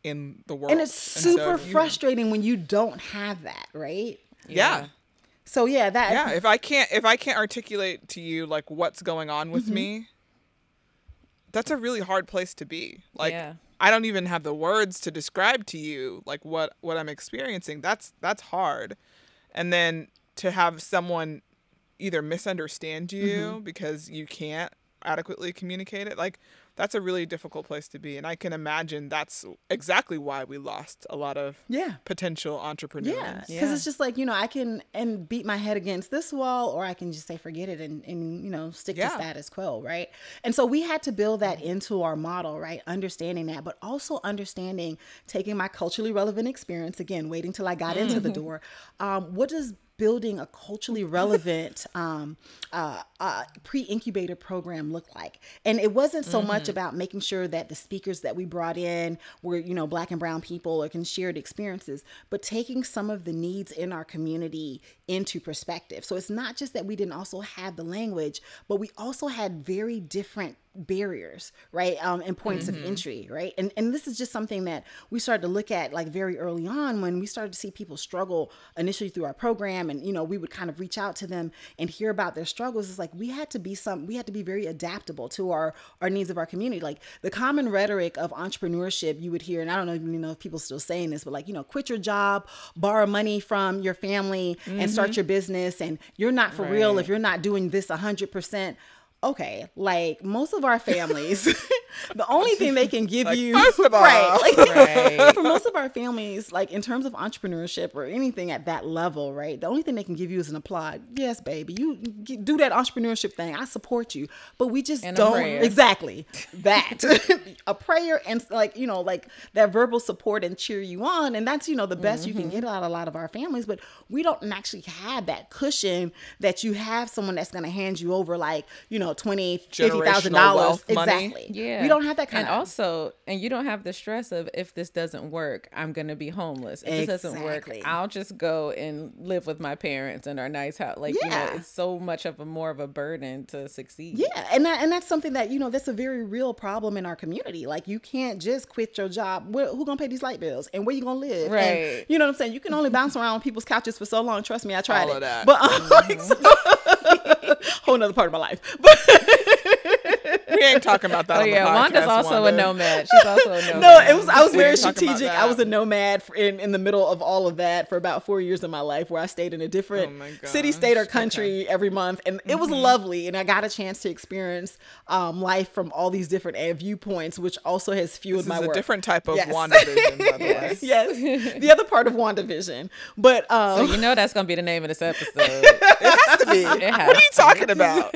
in the world and it's super and so frustrating you, when you don't have that right yeah. yeah. so yeah that yeah if i can't if i can't articulate to you like what's going on with mm-hmm. me that's a really hard place to be like yeah. I don't even have the words to describe to you like what what I'm experiencing. That's that's hard. And then to have someone either misunderstand you mm-hmm. because you can't adequately communicate it like that's a really difficult place to be and i can imagine that's exactly why we lost a lot of yeah potential entrepreneurs yeah because yeah. it's just like you know i can and beat my head against this wall or i can just say forget it and, and you know stick yeah. to status quo right and so we had to build that into our model right understanding that but also understanding taking my culturally relevant experience again waiting till i got into the (laughs) door um, what does building a culturally relevant um, uh, uh, pre-incubator program look like and it wasn't so mm-hmm. much about making sure that the speakers that we brought in were you know black and brown people or can shared experiences but taking some of the needs in our community into perspective so it's not just that we didn't also have the language but we also had very different barriers, right? Um, and points Mm-hmm. of entry, right? And and this is just something that we started to look at like very early on when we started to see people struggle initially through our program, and you know we would kind of reach out to them and hear about their struggles. It's like we had to be some, we had to be very adaptable to our our needs of our community. Like the common rhetoric of entrepreneurship, you would hear, and I don't know even know if people still saying this, but like you know, quit your job, borrow money from your family, and start your business, and you're not for real if you're not doing this hundred percent okay, like most of our families, (laughs) the only thing they can give (laughs) you, of (laughs) all. right, like, Right. for most of our families, like in terms of entrepreneurship or anything at that level, right, the only thing they can give you is an applaud. Yes, baby, you do that entrepreneurship thing. I support you, but we just And don't exactly that a prayer and like you know like that verbal support and cheer you on, and that's you know the best you Mm-hmm. can get out of a lot of our families. But we don't actually have that cushion that you have someone that's going to hand you over like you know twenty fifty thousand Generational dollars wealth money. exactly. Yeah. we don't have that kind of and of also and you don't have the stress of if this doesn't work, I'm gonna be homeless. If this doesn't work, I'll just go and live with my parents in our nice house. Like you know, it's so much of a more of a burden to succeed. Yeah, and that, and that's something that you know that's a very real problem in our community. Like you can't just quit your job. Where, who gonna pay these light bills and where you gonna live? And, Right. you know what I'm saying? You can only bounce around on people's couches for so long. Trust me, I tried All it. of that. But um, (laughs) like, so, (laughs) (laughs) whole nother part of my life. (laughs) But We ain't talking about that. Oh on the yeah, Wanda's also Wanda. a nomad. She's also a (laughs) nomad. no, it was I was We very didn't talk about strategic. I was a nomad for, in in the middle of all of that for about four years of my life, where I stayed in a different Oh city, state, or gosh. country every month, and it was lovely. And I got a chance to experience um, life from all these different uh, viewpoints, which also has fueled This my is a work. different type of Yes. WandaVision, by the way. (laughs) yes, the other part of WandaVision, but So um, you know that's gonna be the name of this episode. (laughs) It has to be. Has what are you talking about?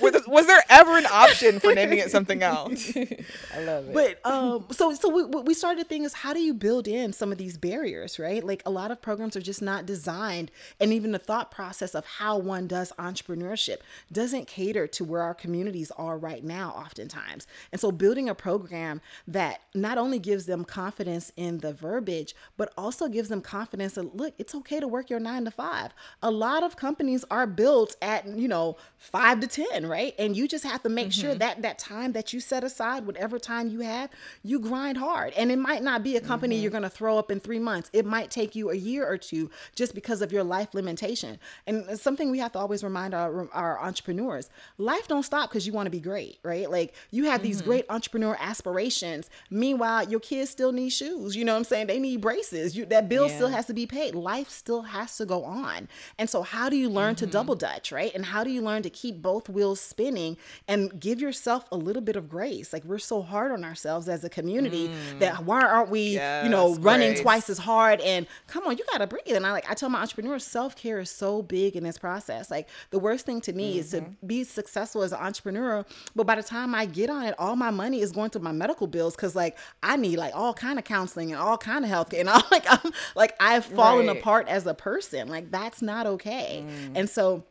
was, was there ever an option for naming it something (laughs) else? I love it. but um so so we, what we started to think is how do you build in some of these barriers right like a lot of programs are just not designed and even the thought process of how one does entrepreneurship doesn't cater to where our communities are right now oftentimes and so building a program that not only gives them confidence in the verbiage but also gives them confidence that look it's okay to work your nine to five a lot of companies are built at you know five to ten right and you just have to make sure mm-hmm. that that time that you set aside whatever time you have you grind hard. And it might not be a company you're mm-hmm. going to throw up in three months. It might take you a year or two just because of your life limitation. And it's something we have to always remind our, our entrepreneurs life don't stop because you want to be great right? Like you have these mm-hmm. great entrepreneur aspirations. Meanwhile your kids still need shoes you know what i'm saying? They need braces. You that bill still has to be paid. Life still has to go on. And so how do you learn to double dutch right? And how do you learn to keep both wheels spinning and give yourself a little bit of grace. Like we're so hard on ourselves as a community mm. that why aren't we you know Yes, running grace. twice as hard? And come on you gotta breathe. And i like i tell my entrepreneurs self-care is so big in this process. Like the worst thing to me is to mm-hmm. be successful as an entrepreneur but by the time i get on it all my money is going to my medical bills because like i need like all kind of counseling and all kind of health care and (laughs) i'm like i'm like i've fallen Right. apart as a person. Like that's not okay. Mm. And so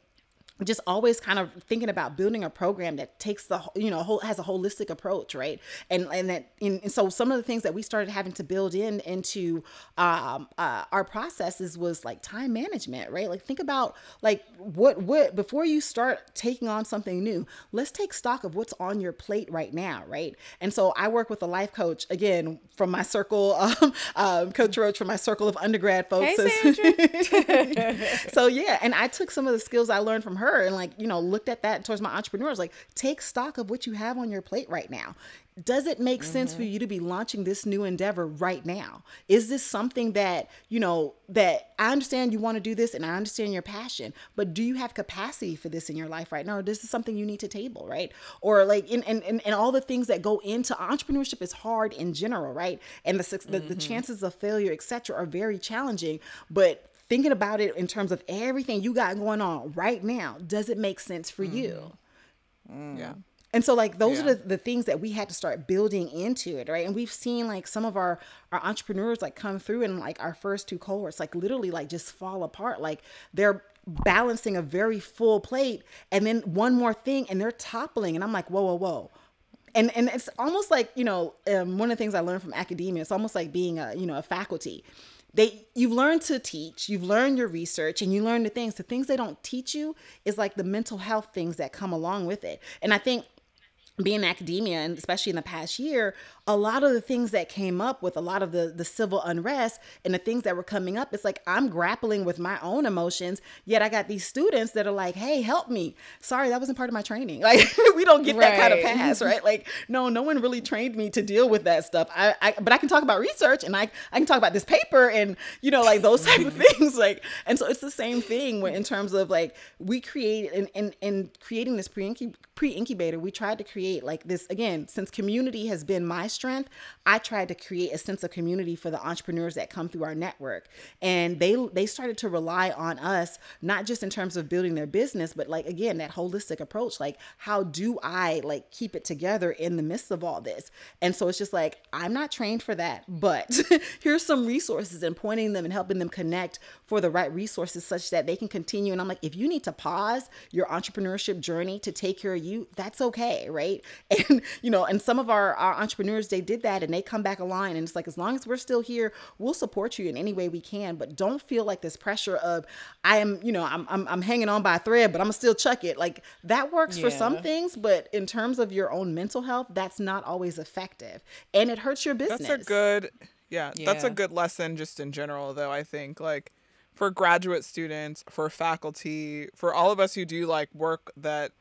just always kind of thinking about building a program that takes the whole- you know whole, has a holistic approach right? And and that and, and so some of the things that we started having to build in into um, uh, our processes was like time management right? Like think about like what what before you start taking on something new let's take stock of what's on your plate right now right? And so i work with a life coach again from my circle um, um, coach roach from my circle of undergrad folks. Hey, (laughs) Sandra. (laughs) so yeah and i took some of the skills i learned from her and like you know looked at that towards my entrepreneurs like take stock of what you have on your plate right now. Does it make sense for mm-hmm. you to be launching this new endeavor right now? Is this something that you know that i understand you want to do this and i understand your passion but do you have capacity for this in your life right now? Or this is something you need to table right? Or like in and, and, and all the things that go into entrepreneurship is hard in general right? And the the, the mm-hmm. chances of failure etc are very challenging but thinking about it in terms of everything you got going on right now does it make sense for you Yeah. and so like those Yeah. are the, the things that we had to start building into it, right? And we've seen like some of our our entrepreneurs like come through and like our first two cohorts like literally like just fall apart. Like they're balancing a very full plate and then one more thing and they're toppling and I'm like, whoa, whoa, whoa. And and it's almost like, you know, um, one of the things I learned from academia, it's almost like being a, you know, a faculty they you've learned to teach you've learned your research and you learn the things. The things they don't teach you is like the mental health things that come along with it. And i think being in academia and especially in the past year a lot of the things that came up with a lot of the the civil unrest and the things that were coming up it's like i'm grappling with my own emotions yet i got these students that are like hey help me. Sorry that wasn't part of my training. (laughs) Like we don't get that kind of pass right? Like no no one really trained me to deal with that stuff. I, I but i can talk about research and i i can talk about this paper and you know like those type of (laughs) things like and so it's the same thing when, in terms of like we create in in, in creating this pre pre incubator we tried to create like this again since community has been my strength i tried to create a sense of community for the entrepreneurs that come through our network. And they they started to rely on us not just in terms of building their business but like again that holistic approach like how do i like keep it together in the midst of all this? And so it's just like i'm not trained for that but (laughs) here's some resources and pointing them and helping them connect for the right resources such that they can continue. And i'm like if you need to pause your entrepreneurship journey to take care of you that's okay right (laughs) and you know and some of our, our entrepreneurs they did that and they come back aligned and it's like as long as we're still here we'll support you in any way we can but don't feel like this pressure of i am you know i'm, I'm, I'm hanging on by a thread but i'm gonna still chuck it. Like that works for some things but in terms of your own mental health that's not always effective and it hurts your business That's a good, yeah, that's a good lesson just in general, though. I think like for graduate students, for faculty, for all of us who do like work that,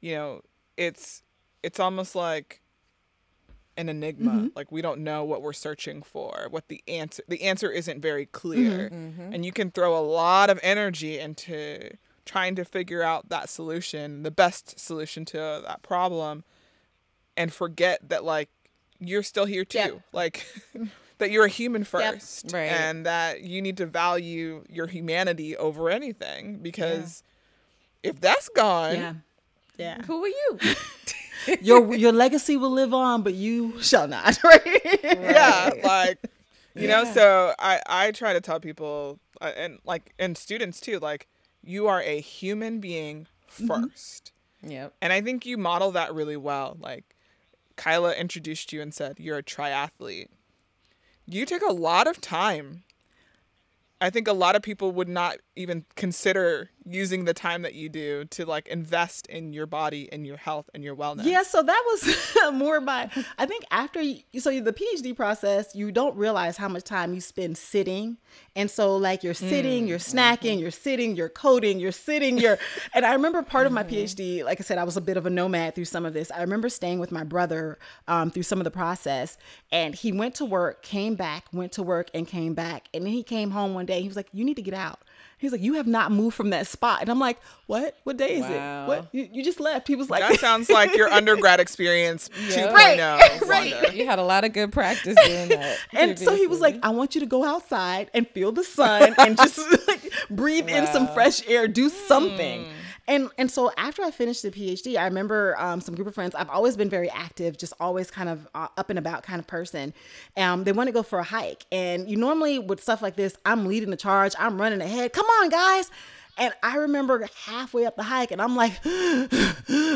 you know, it's it's almost like an enigma. Mm-hmm. Like we don't know what we're searching for, what the answer. The answer isn't very clear, Mm-hmm. and you can throw a lot of energy into trying to figure out that solution, the best solution to that problem, and forget that like you're still here too. Yep. Like (laughs) that you're a human first Right. and that you need to value your humanity over anything because if that's gone, yeah yeah Who are you? (laughs) your your legacy will live on but you shall not (laughs) right yeah, like you know, so I I try to tell people uh, and like and students too like you are a human being 1st yep. And I think you model that really well. Like Kyla introduced you and said you're a triathlete. You take a lot of time. I think a lot of people would not even consider using the time that you do to like invest in your body and your health and your wellness. Yeah, so that was (laughs) more by I think after you, so the PhD process, you don't realize how much time you spend sitting, and so like you're sitting, mm, you're mm, snacking, mm. you're sitting, you're coding, you're sitting, you're. (laughs) and I remember part of my mm-hmm. PhD, like I said, I was a bit of a nomad through some of this. I remember staying with my brother um, through some of the process, and he went to work, came back, went to work, and came back, and then he came home one day. He was like, "You need to get out." He's like, "You have not moved from that spot," and I'm like, "What? What day is Wow. it? What? You, you just left?" He was like, That sounds like your (laughs) undergrad experience 2.0. Right, (laughs) right. You had a lot of good practice doing that. (laughs) And so he was like. I want you to go outside and feel the sun and just like breathe in some fresh air, do something. Hmm. And and so after I finished the PhD, I remember um, some group of friends. I've always been very active, just always kind of uh, up and about kind of person. Um, they want to go for a hike, and you normally with stuff like this, I'm leading the charge, I'm running ahead. Come on, guys! And I remember halfway up the hike, and I'm like, (gasps)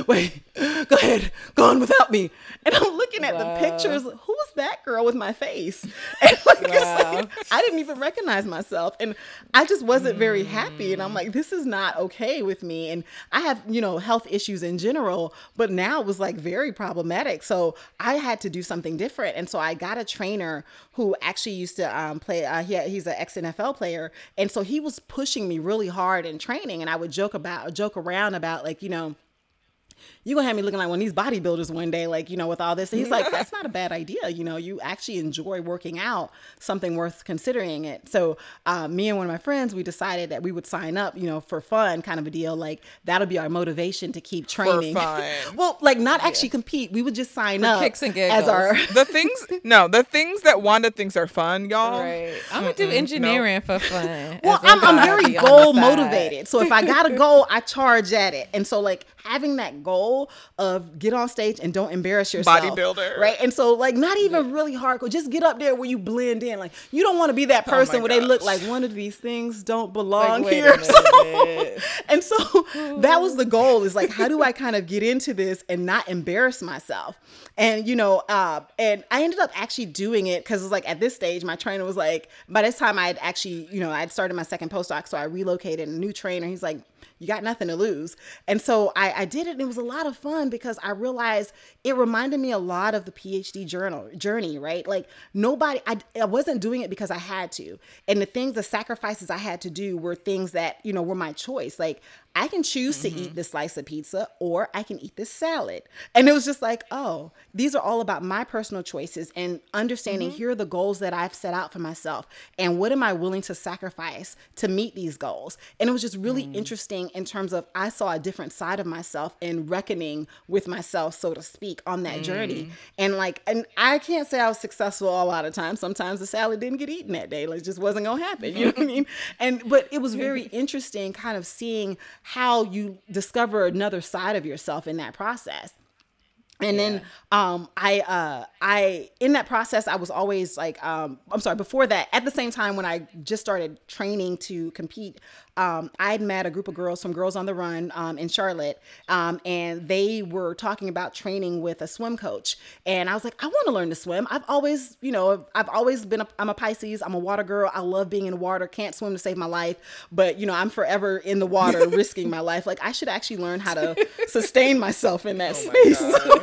wait, go ahead, go on without me. And I'm looking at Wow. the pictures. Who was that girl with my face? (laughs) And like, Wow. like, I didn't even recognize myself. And I just wasn't very happy. And I'm like, this is not okay with me. And I have, you know, health issues in general, but now it was like very problematic. So I had to do something different. And so I got a trainer who actually used to um, play, uh, he, he's an ex NFL player. And so he was pushing me really hard in training. And I would joke about, joke around about like, you know, you gonna have me looking like one of these bodybuilders one day, like, you know, with all this. And he's like, that's not a bad idea. You know, you actually enjoy working out, something worth considering it. So uh, me and one of my friends, we decided that we would sign up, you know, for fun kind of a deal. Like that'll be our motivation to keep training. fun. (laughs) well, like not actually compete. We would just sign up kicks and as our The things, (laughs) no, the things that Wanda thinks are fun, y'all. Right. I'm gonna do engineering for fun. (laughs) Well, as a I'm, I'm very hobby on the goal motivated. So if I got a goal, I charge at it. And so like having that goal of get on stage and don't embarrass yourself. Bodybuilder. Right. And so like not even really hardcore. Just get up there where you blend in. Like you don't want to be that Oh person where they look like one of these things don't belong a here. (laughs) So, and so that was the goal is like how do I (laughs) kind of get into this and not embarrass myself? And you know, uh, and I ended up actually doing it because it's like at this stage, my trainer was like, by this time I had actually, you know, i'd started my second postdoc, so I relocated a new trainer. He's like, you got nothing to lose. And so I I, I did it and it was a lot of fun because I realized it reminded me a lot of the PhD journal journey, right? Like nobody, I, I wasn't doing it because I had to. And the things, the sacrifices I had to do were things that, you know, were my choice. Like I can choose mm-hmm. to eat this slice of pizza or I can eat this salad. And it was just like, oh, these are all about my personal choices and understanding mm-hmm. here are the goals that I've set out for myself and what am I willing to sacrifice to meet these goals. And it was just really mm. interesting in terms of I saw a different side of myself and reckoning with myself, so to speak, on that mm. journey. And like, and I can't say I was successful a lot of times. Sometimes the salad didn't get eaten that day. Like, it just wasn't gonna happen. You know what I mean? (laughs) And but it was very interesting kind of seeing how you discover another side of yourself in that process and yeah. then um i uh i in that process i was always like um i'm sorry before that at the same time when i just started training to compete um, I had met a group of girls from Girls on the Run um, in Charlotte, um, and they were talking about training with a swim coach. And I was like, I want to learn to swim. I've always, you know, I've always been, a, I'm a Pisces. I'm a water girl. I love being in water. Can't swim to save my life, but you know, I'm forever in the water, (laughs) risking my life. Like I should actually learn how to (laughs) sustain myself in that oh space.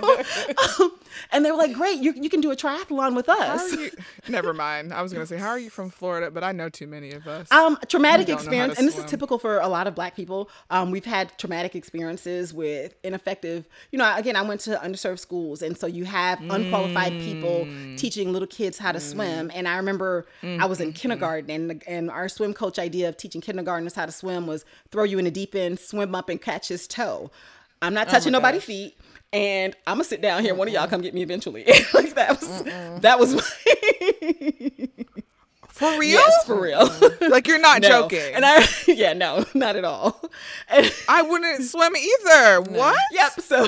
Um, (laughs) and they were like, "Great, you, you can do a triathlon with us." (laughs) Never mind. I was gonna say, how are you from Florida? But I know too many of us. Um, traumatic experience, and this is typical for a lot of Black people. Um, we've had traumatic experiences with ineffective. You know, again, I went to underserved schools, and so you have unqualified mm. people teaching little kids how to mm. swim. And I remember mm-hmm. I was in mm-hmm. kindergarten, and and our swim coach idea of teaching kindergartners how to swim was throw you in the deep end, swim up, and catch his toe. I'm not oh touching oh nobody's feet and I'm gonna sit down here. One of y'all come get me eventually. (laughs) like that was Mm-mm. that was (laughs) my For real? Yes, for real. (laughs) like you're not no. joking. And I (laughs) yeah, no, (laughs) not at all. And, I wouldn't swim either. No. What? Yep. So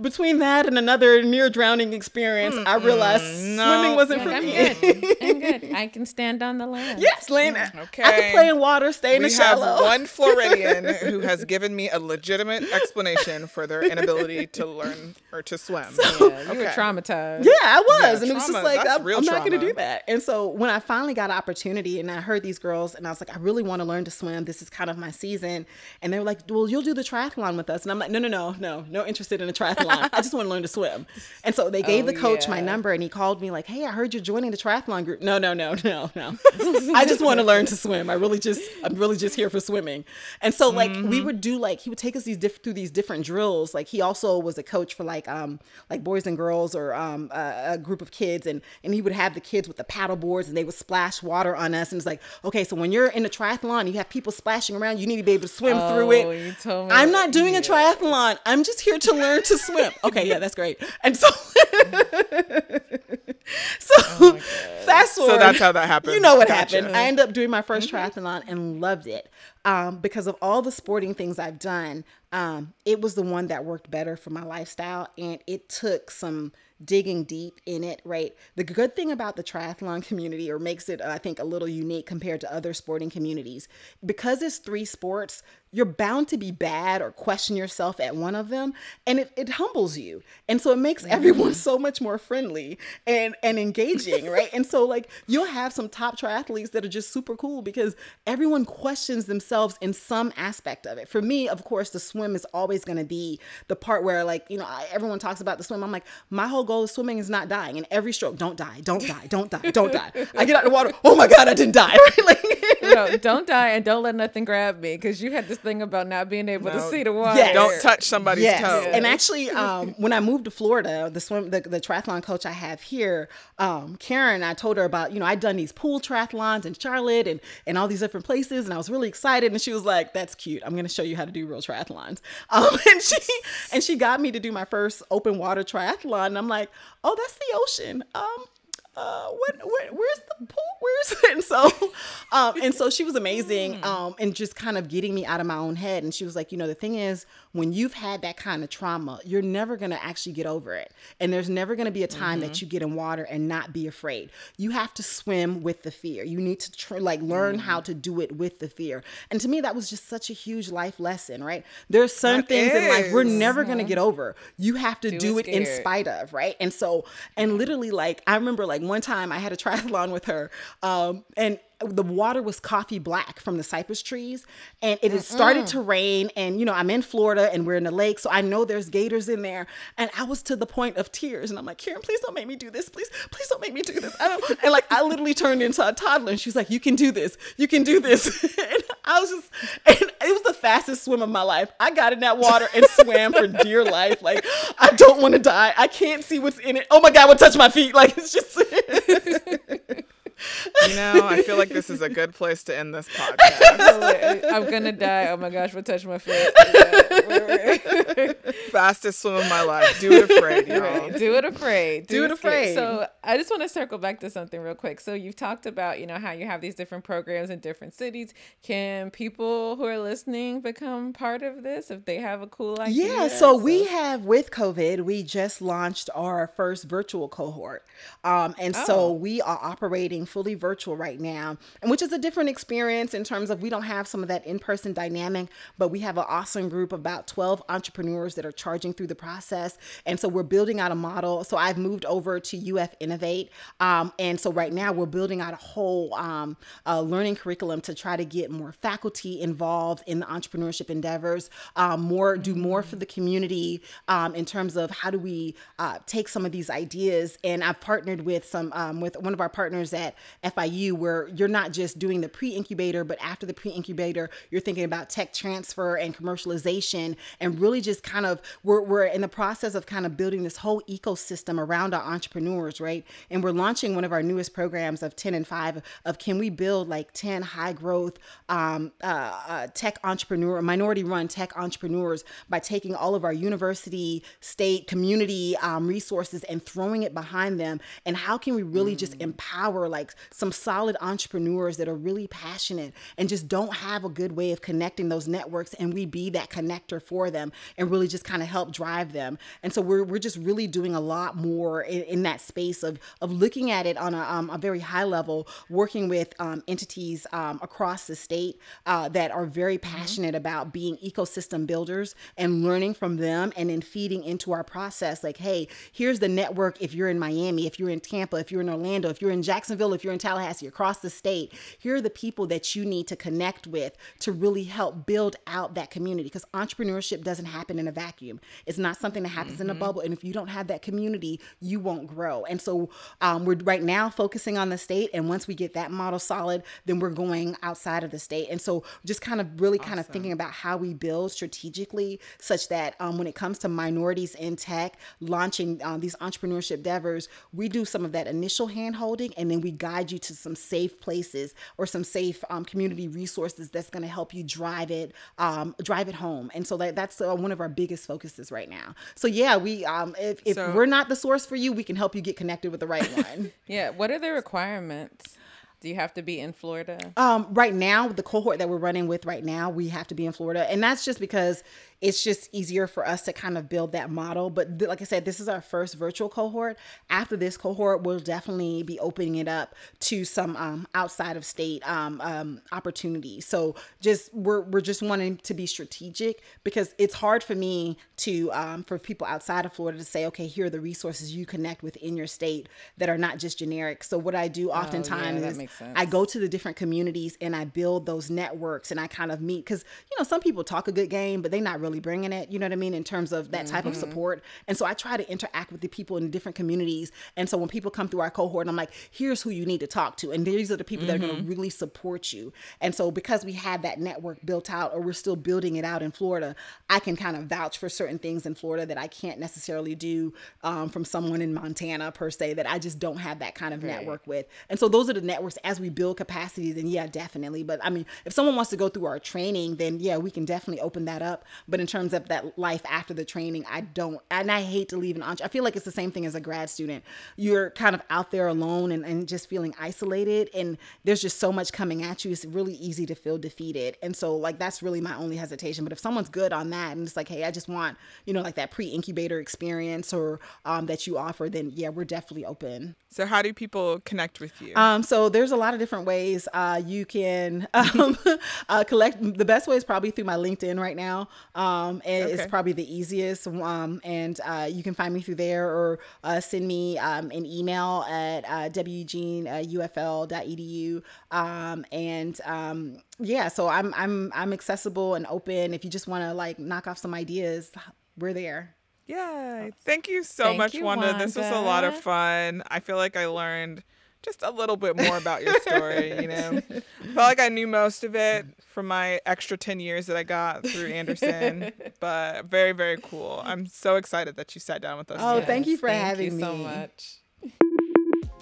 between that and another near drowning experience, mm I realized no. swimming wasn't for I'm me. Good. I'm good. I can stand on the land. Yes, land. Okay. I can play in water, stay in we the shallow. have one Floridian who has given me a legitimate explanation for their inability to learn or to swim. So, yeah, you okay. were traumatized. Yeah, I was, yeah, and trauma, it was just like I'm, I'm not going to do that. And so when I finally got opportunity and I heard these girls and I was like, I really want to learn to swim. This is kind of my season. And they were like, Well, you'll do the triathlon with us. And I'm like, No, no, no, no, no interested in a triathlon. I just want to learn to swim. And so they gave oh, the coach yeah. my number and he called me like, Hey, I heard you're joining the triathlon group. No, no, no, no, no. I just want to learn to swim. I really just I'm really just here for swimming. And so like mm-hmm. we would do like he would take us these diff- through these different drills. Like he also was a coach for like um like boys and girls or um a, a group of kids and and he would have the kids with the paddle boards and they would splash water on us and it's like, okay, so when you're in a triathlon, you have people splashing around, you need to be able to swim oh, through it. I'm not doing yeah. a triathlon. I'm just here to learn to swim. (laughs) Okay, yeah, that's great. And so (laughs) So oh fast forward. So that's how that happened. You know what gotcha. happened. I ended up doing my 1st mm-hmm. triathlon and loved it. Um, because of all the sporting things I've done, um, it was the one that worked better for my lifestyle. And it took some digging deep in it, right? The good thing about the triathlon (laughs) community, or makes it, I think, a little unique compared to other sporting communities, because it's three sports, you're bound to be bad or question yourself at one of them and it, it humbles you. And so it makes mm-hmm. everyone (laughs) so much more friendly and and engaging (laughs) right? And so like you'll have some top triathletes that are just super cool because everyone questions themselves in some aspect of it. For me of course the swim is always going to be the part where like you know I, everyone talks about the swim. I'm like my whole goal of swimming is not dying. And every stroke don't die don't die don't die don't die. I get out of the water oh my god i didn't die. (laughs) Right? Like no, don't die and don't let nothing grab me because you had this thing about not being able no. to see the water. Yes. Don't touch somebody's yes. toe. And actually, um, when I moved to Florida, the swim, the, the triathlon coach I have here, um, Karen, I told her about, you know, I'd done these pool triathlons in Charlotte and, and all these different places. And I was really excited. And she was like, that's cute. I'm going to show you how to do real triathlons. (laughs) Um, and she, and she got me to do my first open water triathlon. And I'm like, oh, that's the ocean. Um, uh, what, where, where's the pool? Where's it? (laughs) And so, um, and so she was amazing, hmm. um, and just kind of getting me out of my own head. And she was like, you know, the thing is, when you've had that kind of trauma, you're never going to actually get over it. And there's never going to be a time mm-hmm. that you get in water and not be afraid. You have to swim with the fear. You need to tr- like learn mm-hmm. how to do it with the fear. And to me, that was just such a huge life lesson, right? There's some that things is. in life we're never going to get over. You have to do, do it in spite of, right? And so, and literally, like, I remember like one time I had a (laughs) triathlon with her, um, and the water was coffee black from the cypress trees and it had started to rain and you know i'm in florida and we're in the lake so i know there's gators in there and i was to the point of tears and i'm like karen please don't make me do this please please don't make me do this. I don't, and like i literally turned into a toddler and she's like you can do this you can do this. (laughs) And i was just and it was the fastest swim of my life. I got in that water and swam for dear life like i don't want to die. I can't see what's in it. Oh my god what touch my feet? Like it's just (laughs) You know, I feel like this is a good place to end this podcast. (laughs) I'm gonna die. Oh my gosh, what touched my foot? (laughs) Fastest swim of my life. Do it afraid, (laughs) y'all. Do it afraid. Do it scared. afraid. So I just want to circle back to something real quick. So you've talked about, you know, how you have these different programs in different cities. Can people who are listening become part of this if they have a cool idea? Yeah, so we have with COVID, we just launched our first virtual cohort, um, and Oh. so we are operating fully virtual right now, and which is a different experience in terms of we don't have some of that in-person dynamic, but we have an awesome group of about twelve entrepreneurs that are charging through the process, and so we're building out a model. So I've moved over to UF Innovate, um, and so right now we're building out a whole um, uh, learning curriculum to try to get more faculty involved in the entrepreneurship endeavors, um, more do more for the community um, in terms of how do we uh, take some of these ideas. And I've partnered with some um, with one of our partners at FIU, where you're not just doing the pre incubator, but after the pre incubator, you're thinking about tech transfer and commercialization, and really just kind of we're we're in the process of kind of building this whole ecosystem around our entrepreneurs, right? And we're launching one of our newest programs of 10 and 5 of can we build like 10 high growth um, uh, uh, tech entrepreneur, minority run tech entrepreneurs by taking all of our university, state, community um, resources and throwing it behind them. And how can we really just empower like some solid entrepreneurs that are really passionate and just don't have a good way of connecting those networks and we be that connector for them and really just kind of help drive them. And so we're, we're just really doing a lot more in, in that space of, of looking at it on a, um, a very high level, working with um, entities um, across the state uh, that are very passionate about being ecosystem builders and learning from them and then feeding into our process. Like, hey, here's the network if you're in Miami, if you're in Tampa, if you're in Orlando, if you're in Jacksonville, if you're in Tallahassee, across the state, here are the people that you need to connect with to really help build out that community because entrepreneurship doesn't happen in a vacuum. It's not something that happens in a bubble. And if you don't have that community, you won't grow. And so um, we're right now focusing on the state. And once we get that model solid, then we're going outside of the state. And so just kind of really kind of thinking about how we build strategically such that um, when it comes to minorities in tech, launching um, these entrepreneurship endeavors, we do some of that initial hand holding and then we guide you to some safe places or some safe um, community resources that's going to help you drive it, um, drive it home. And so that, that's uh, one of our biggest focuses right now. So yeah, we um, if, if So- we're not the source for you, we can help you get connected with the right (laughs) one. Yeah. What are the requirements? Do you have to be in Florida? Um, right now, the cohort that we're running with right now, we have to be in Florida, and that's just because it's just easier for us to kind of build that model. But th- like I said, this is our first virtual cohort. After this cohort, we'll definitely be opening it up to some um, outside of state um, um, opportunities. So just we're we're just wanting to be strategic because it's hard for me to um, for people outside of Florida to say, okay, here are the resources you connect with in your state that are not just generic. So what I do oftentimes that is makes sense. I go to the different communities and I build those networks and I kind of meet because you know some people talk a good game but they're not really bringing it you know what I mean in terms of that type of Mm-hmm. support and so I try to interact with the people in different communities and so when people come through our cohort I'm like here's who you need to talk to and these are the people that are going Mm-hmm. to really support you and so because we have that network built out or we're still building it out in Florida I can kind of vouch for certain things in Florida that I can't necessarily do um, from someone in Montana per se that I just don't have that kind of Right. network with. And so those are the networks as we build capacity, then yeah, definitely. But I mean, if someone wants to go through our training, then yeah, we can definitely open that up. But in terms of that life after the training, I don't, and I hate to leave an entre. I feel like it's the same thing as a grad student. You're kind of out there alone and, and just feeling isolated. And there's just so much coming at you. It's really easy to feel defeated. And so, like, that's really my only hesitation. But if someone's good on that and it's like, hey, I just want, you know, like that pre incubator experience or um, that you offer, then yeah, we're definitely open. So how do people connect with you? Um, so there's there's a lot of different ways uh, you can (laughs) um, uh, collect. The best way is probably through my LinkedIn right now. Um, and Okay. It's probably the easiest. Um, and uh, you can find me through there or uh, send me um, an email at uh, wgeneufl.edu. Um, and um, yeah, so I'm I'm I'm accessible and open. If you just want to like knock off some ideas, we're there. Yay. Thank you so Thank much, you, Wanda. This was a lot of fun. I feel like I learned just a little bit more about your story, you know. I (laughs) felt like I knew most of it from my extra 10 years that I got through Anderson, (laughs) but very, very cool. I'm so excited that you sat down with us. Oh, today. thank you for Thank having you so much.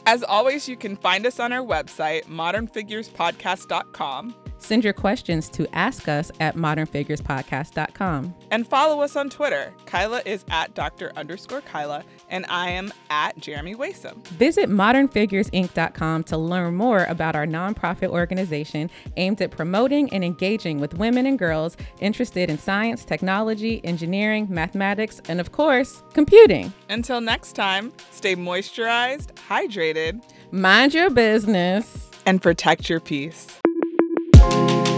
As always, you can find us on our website, modernfigurespodcast.com, Send your questions to ask us at modernfigurespodcast.com. and follow us on Twitter. Kyla is at Dr. underscore Kyla, and I am at Jeremy Waisome. Visit modernfiguresinc.com to learn more about our nonprofit organization aimed at promoting and engaging with women and girls interested in science, technology, engineering, mathematics, and of course, computing. Until next time, stay moisturized, hydrated, Mind your business. and protect your peace you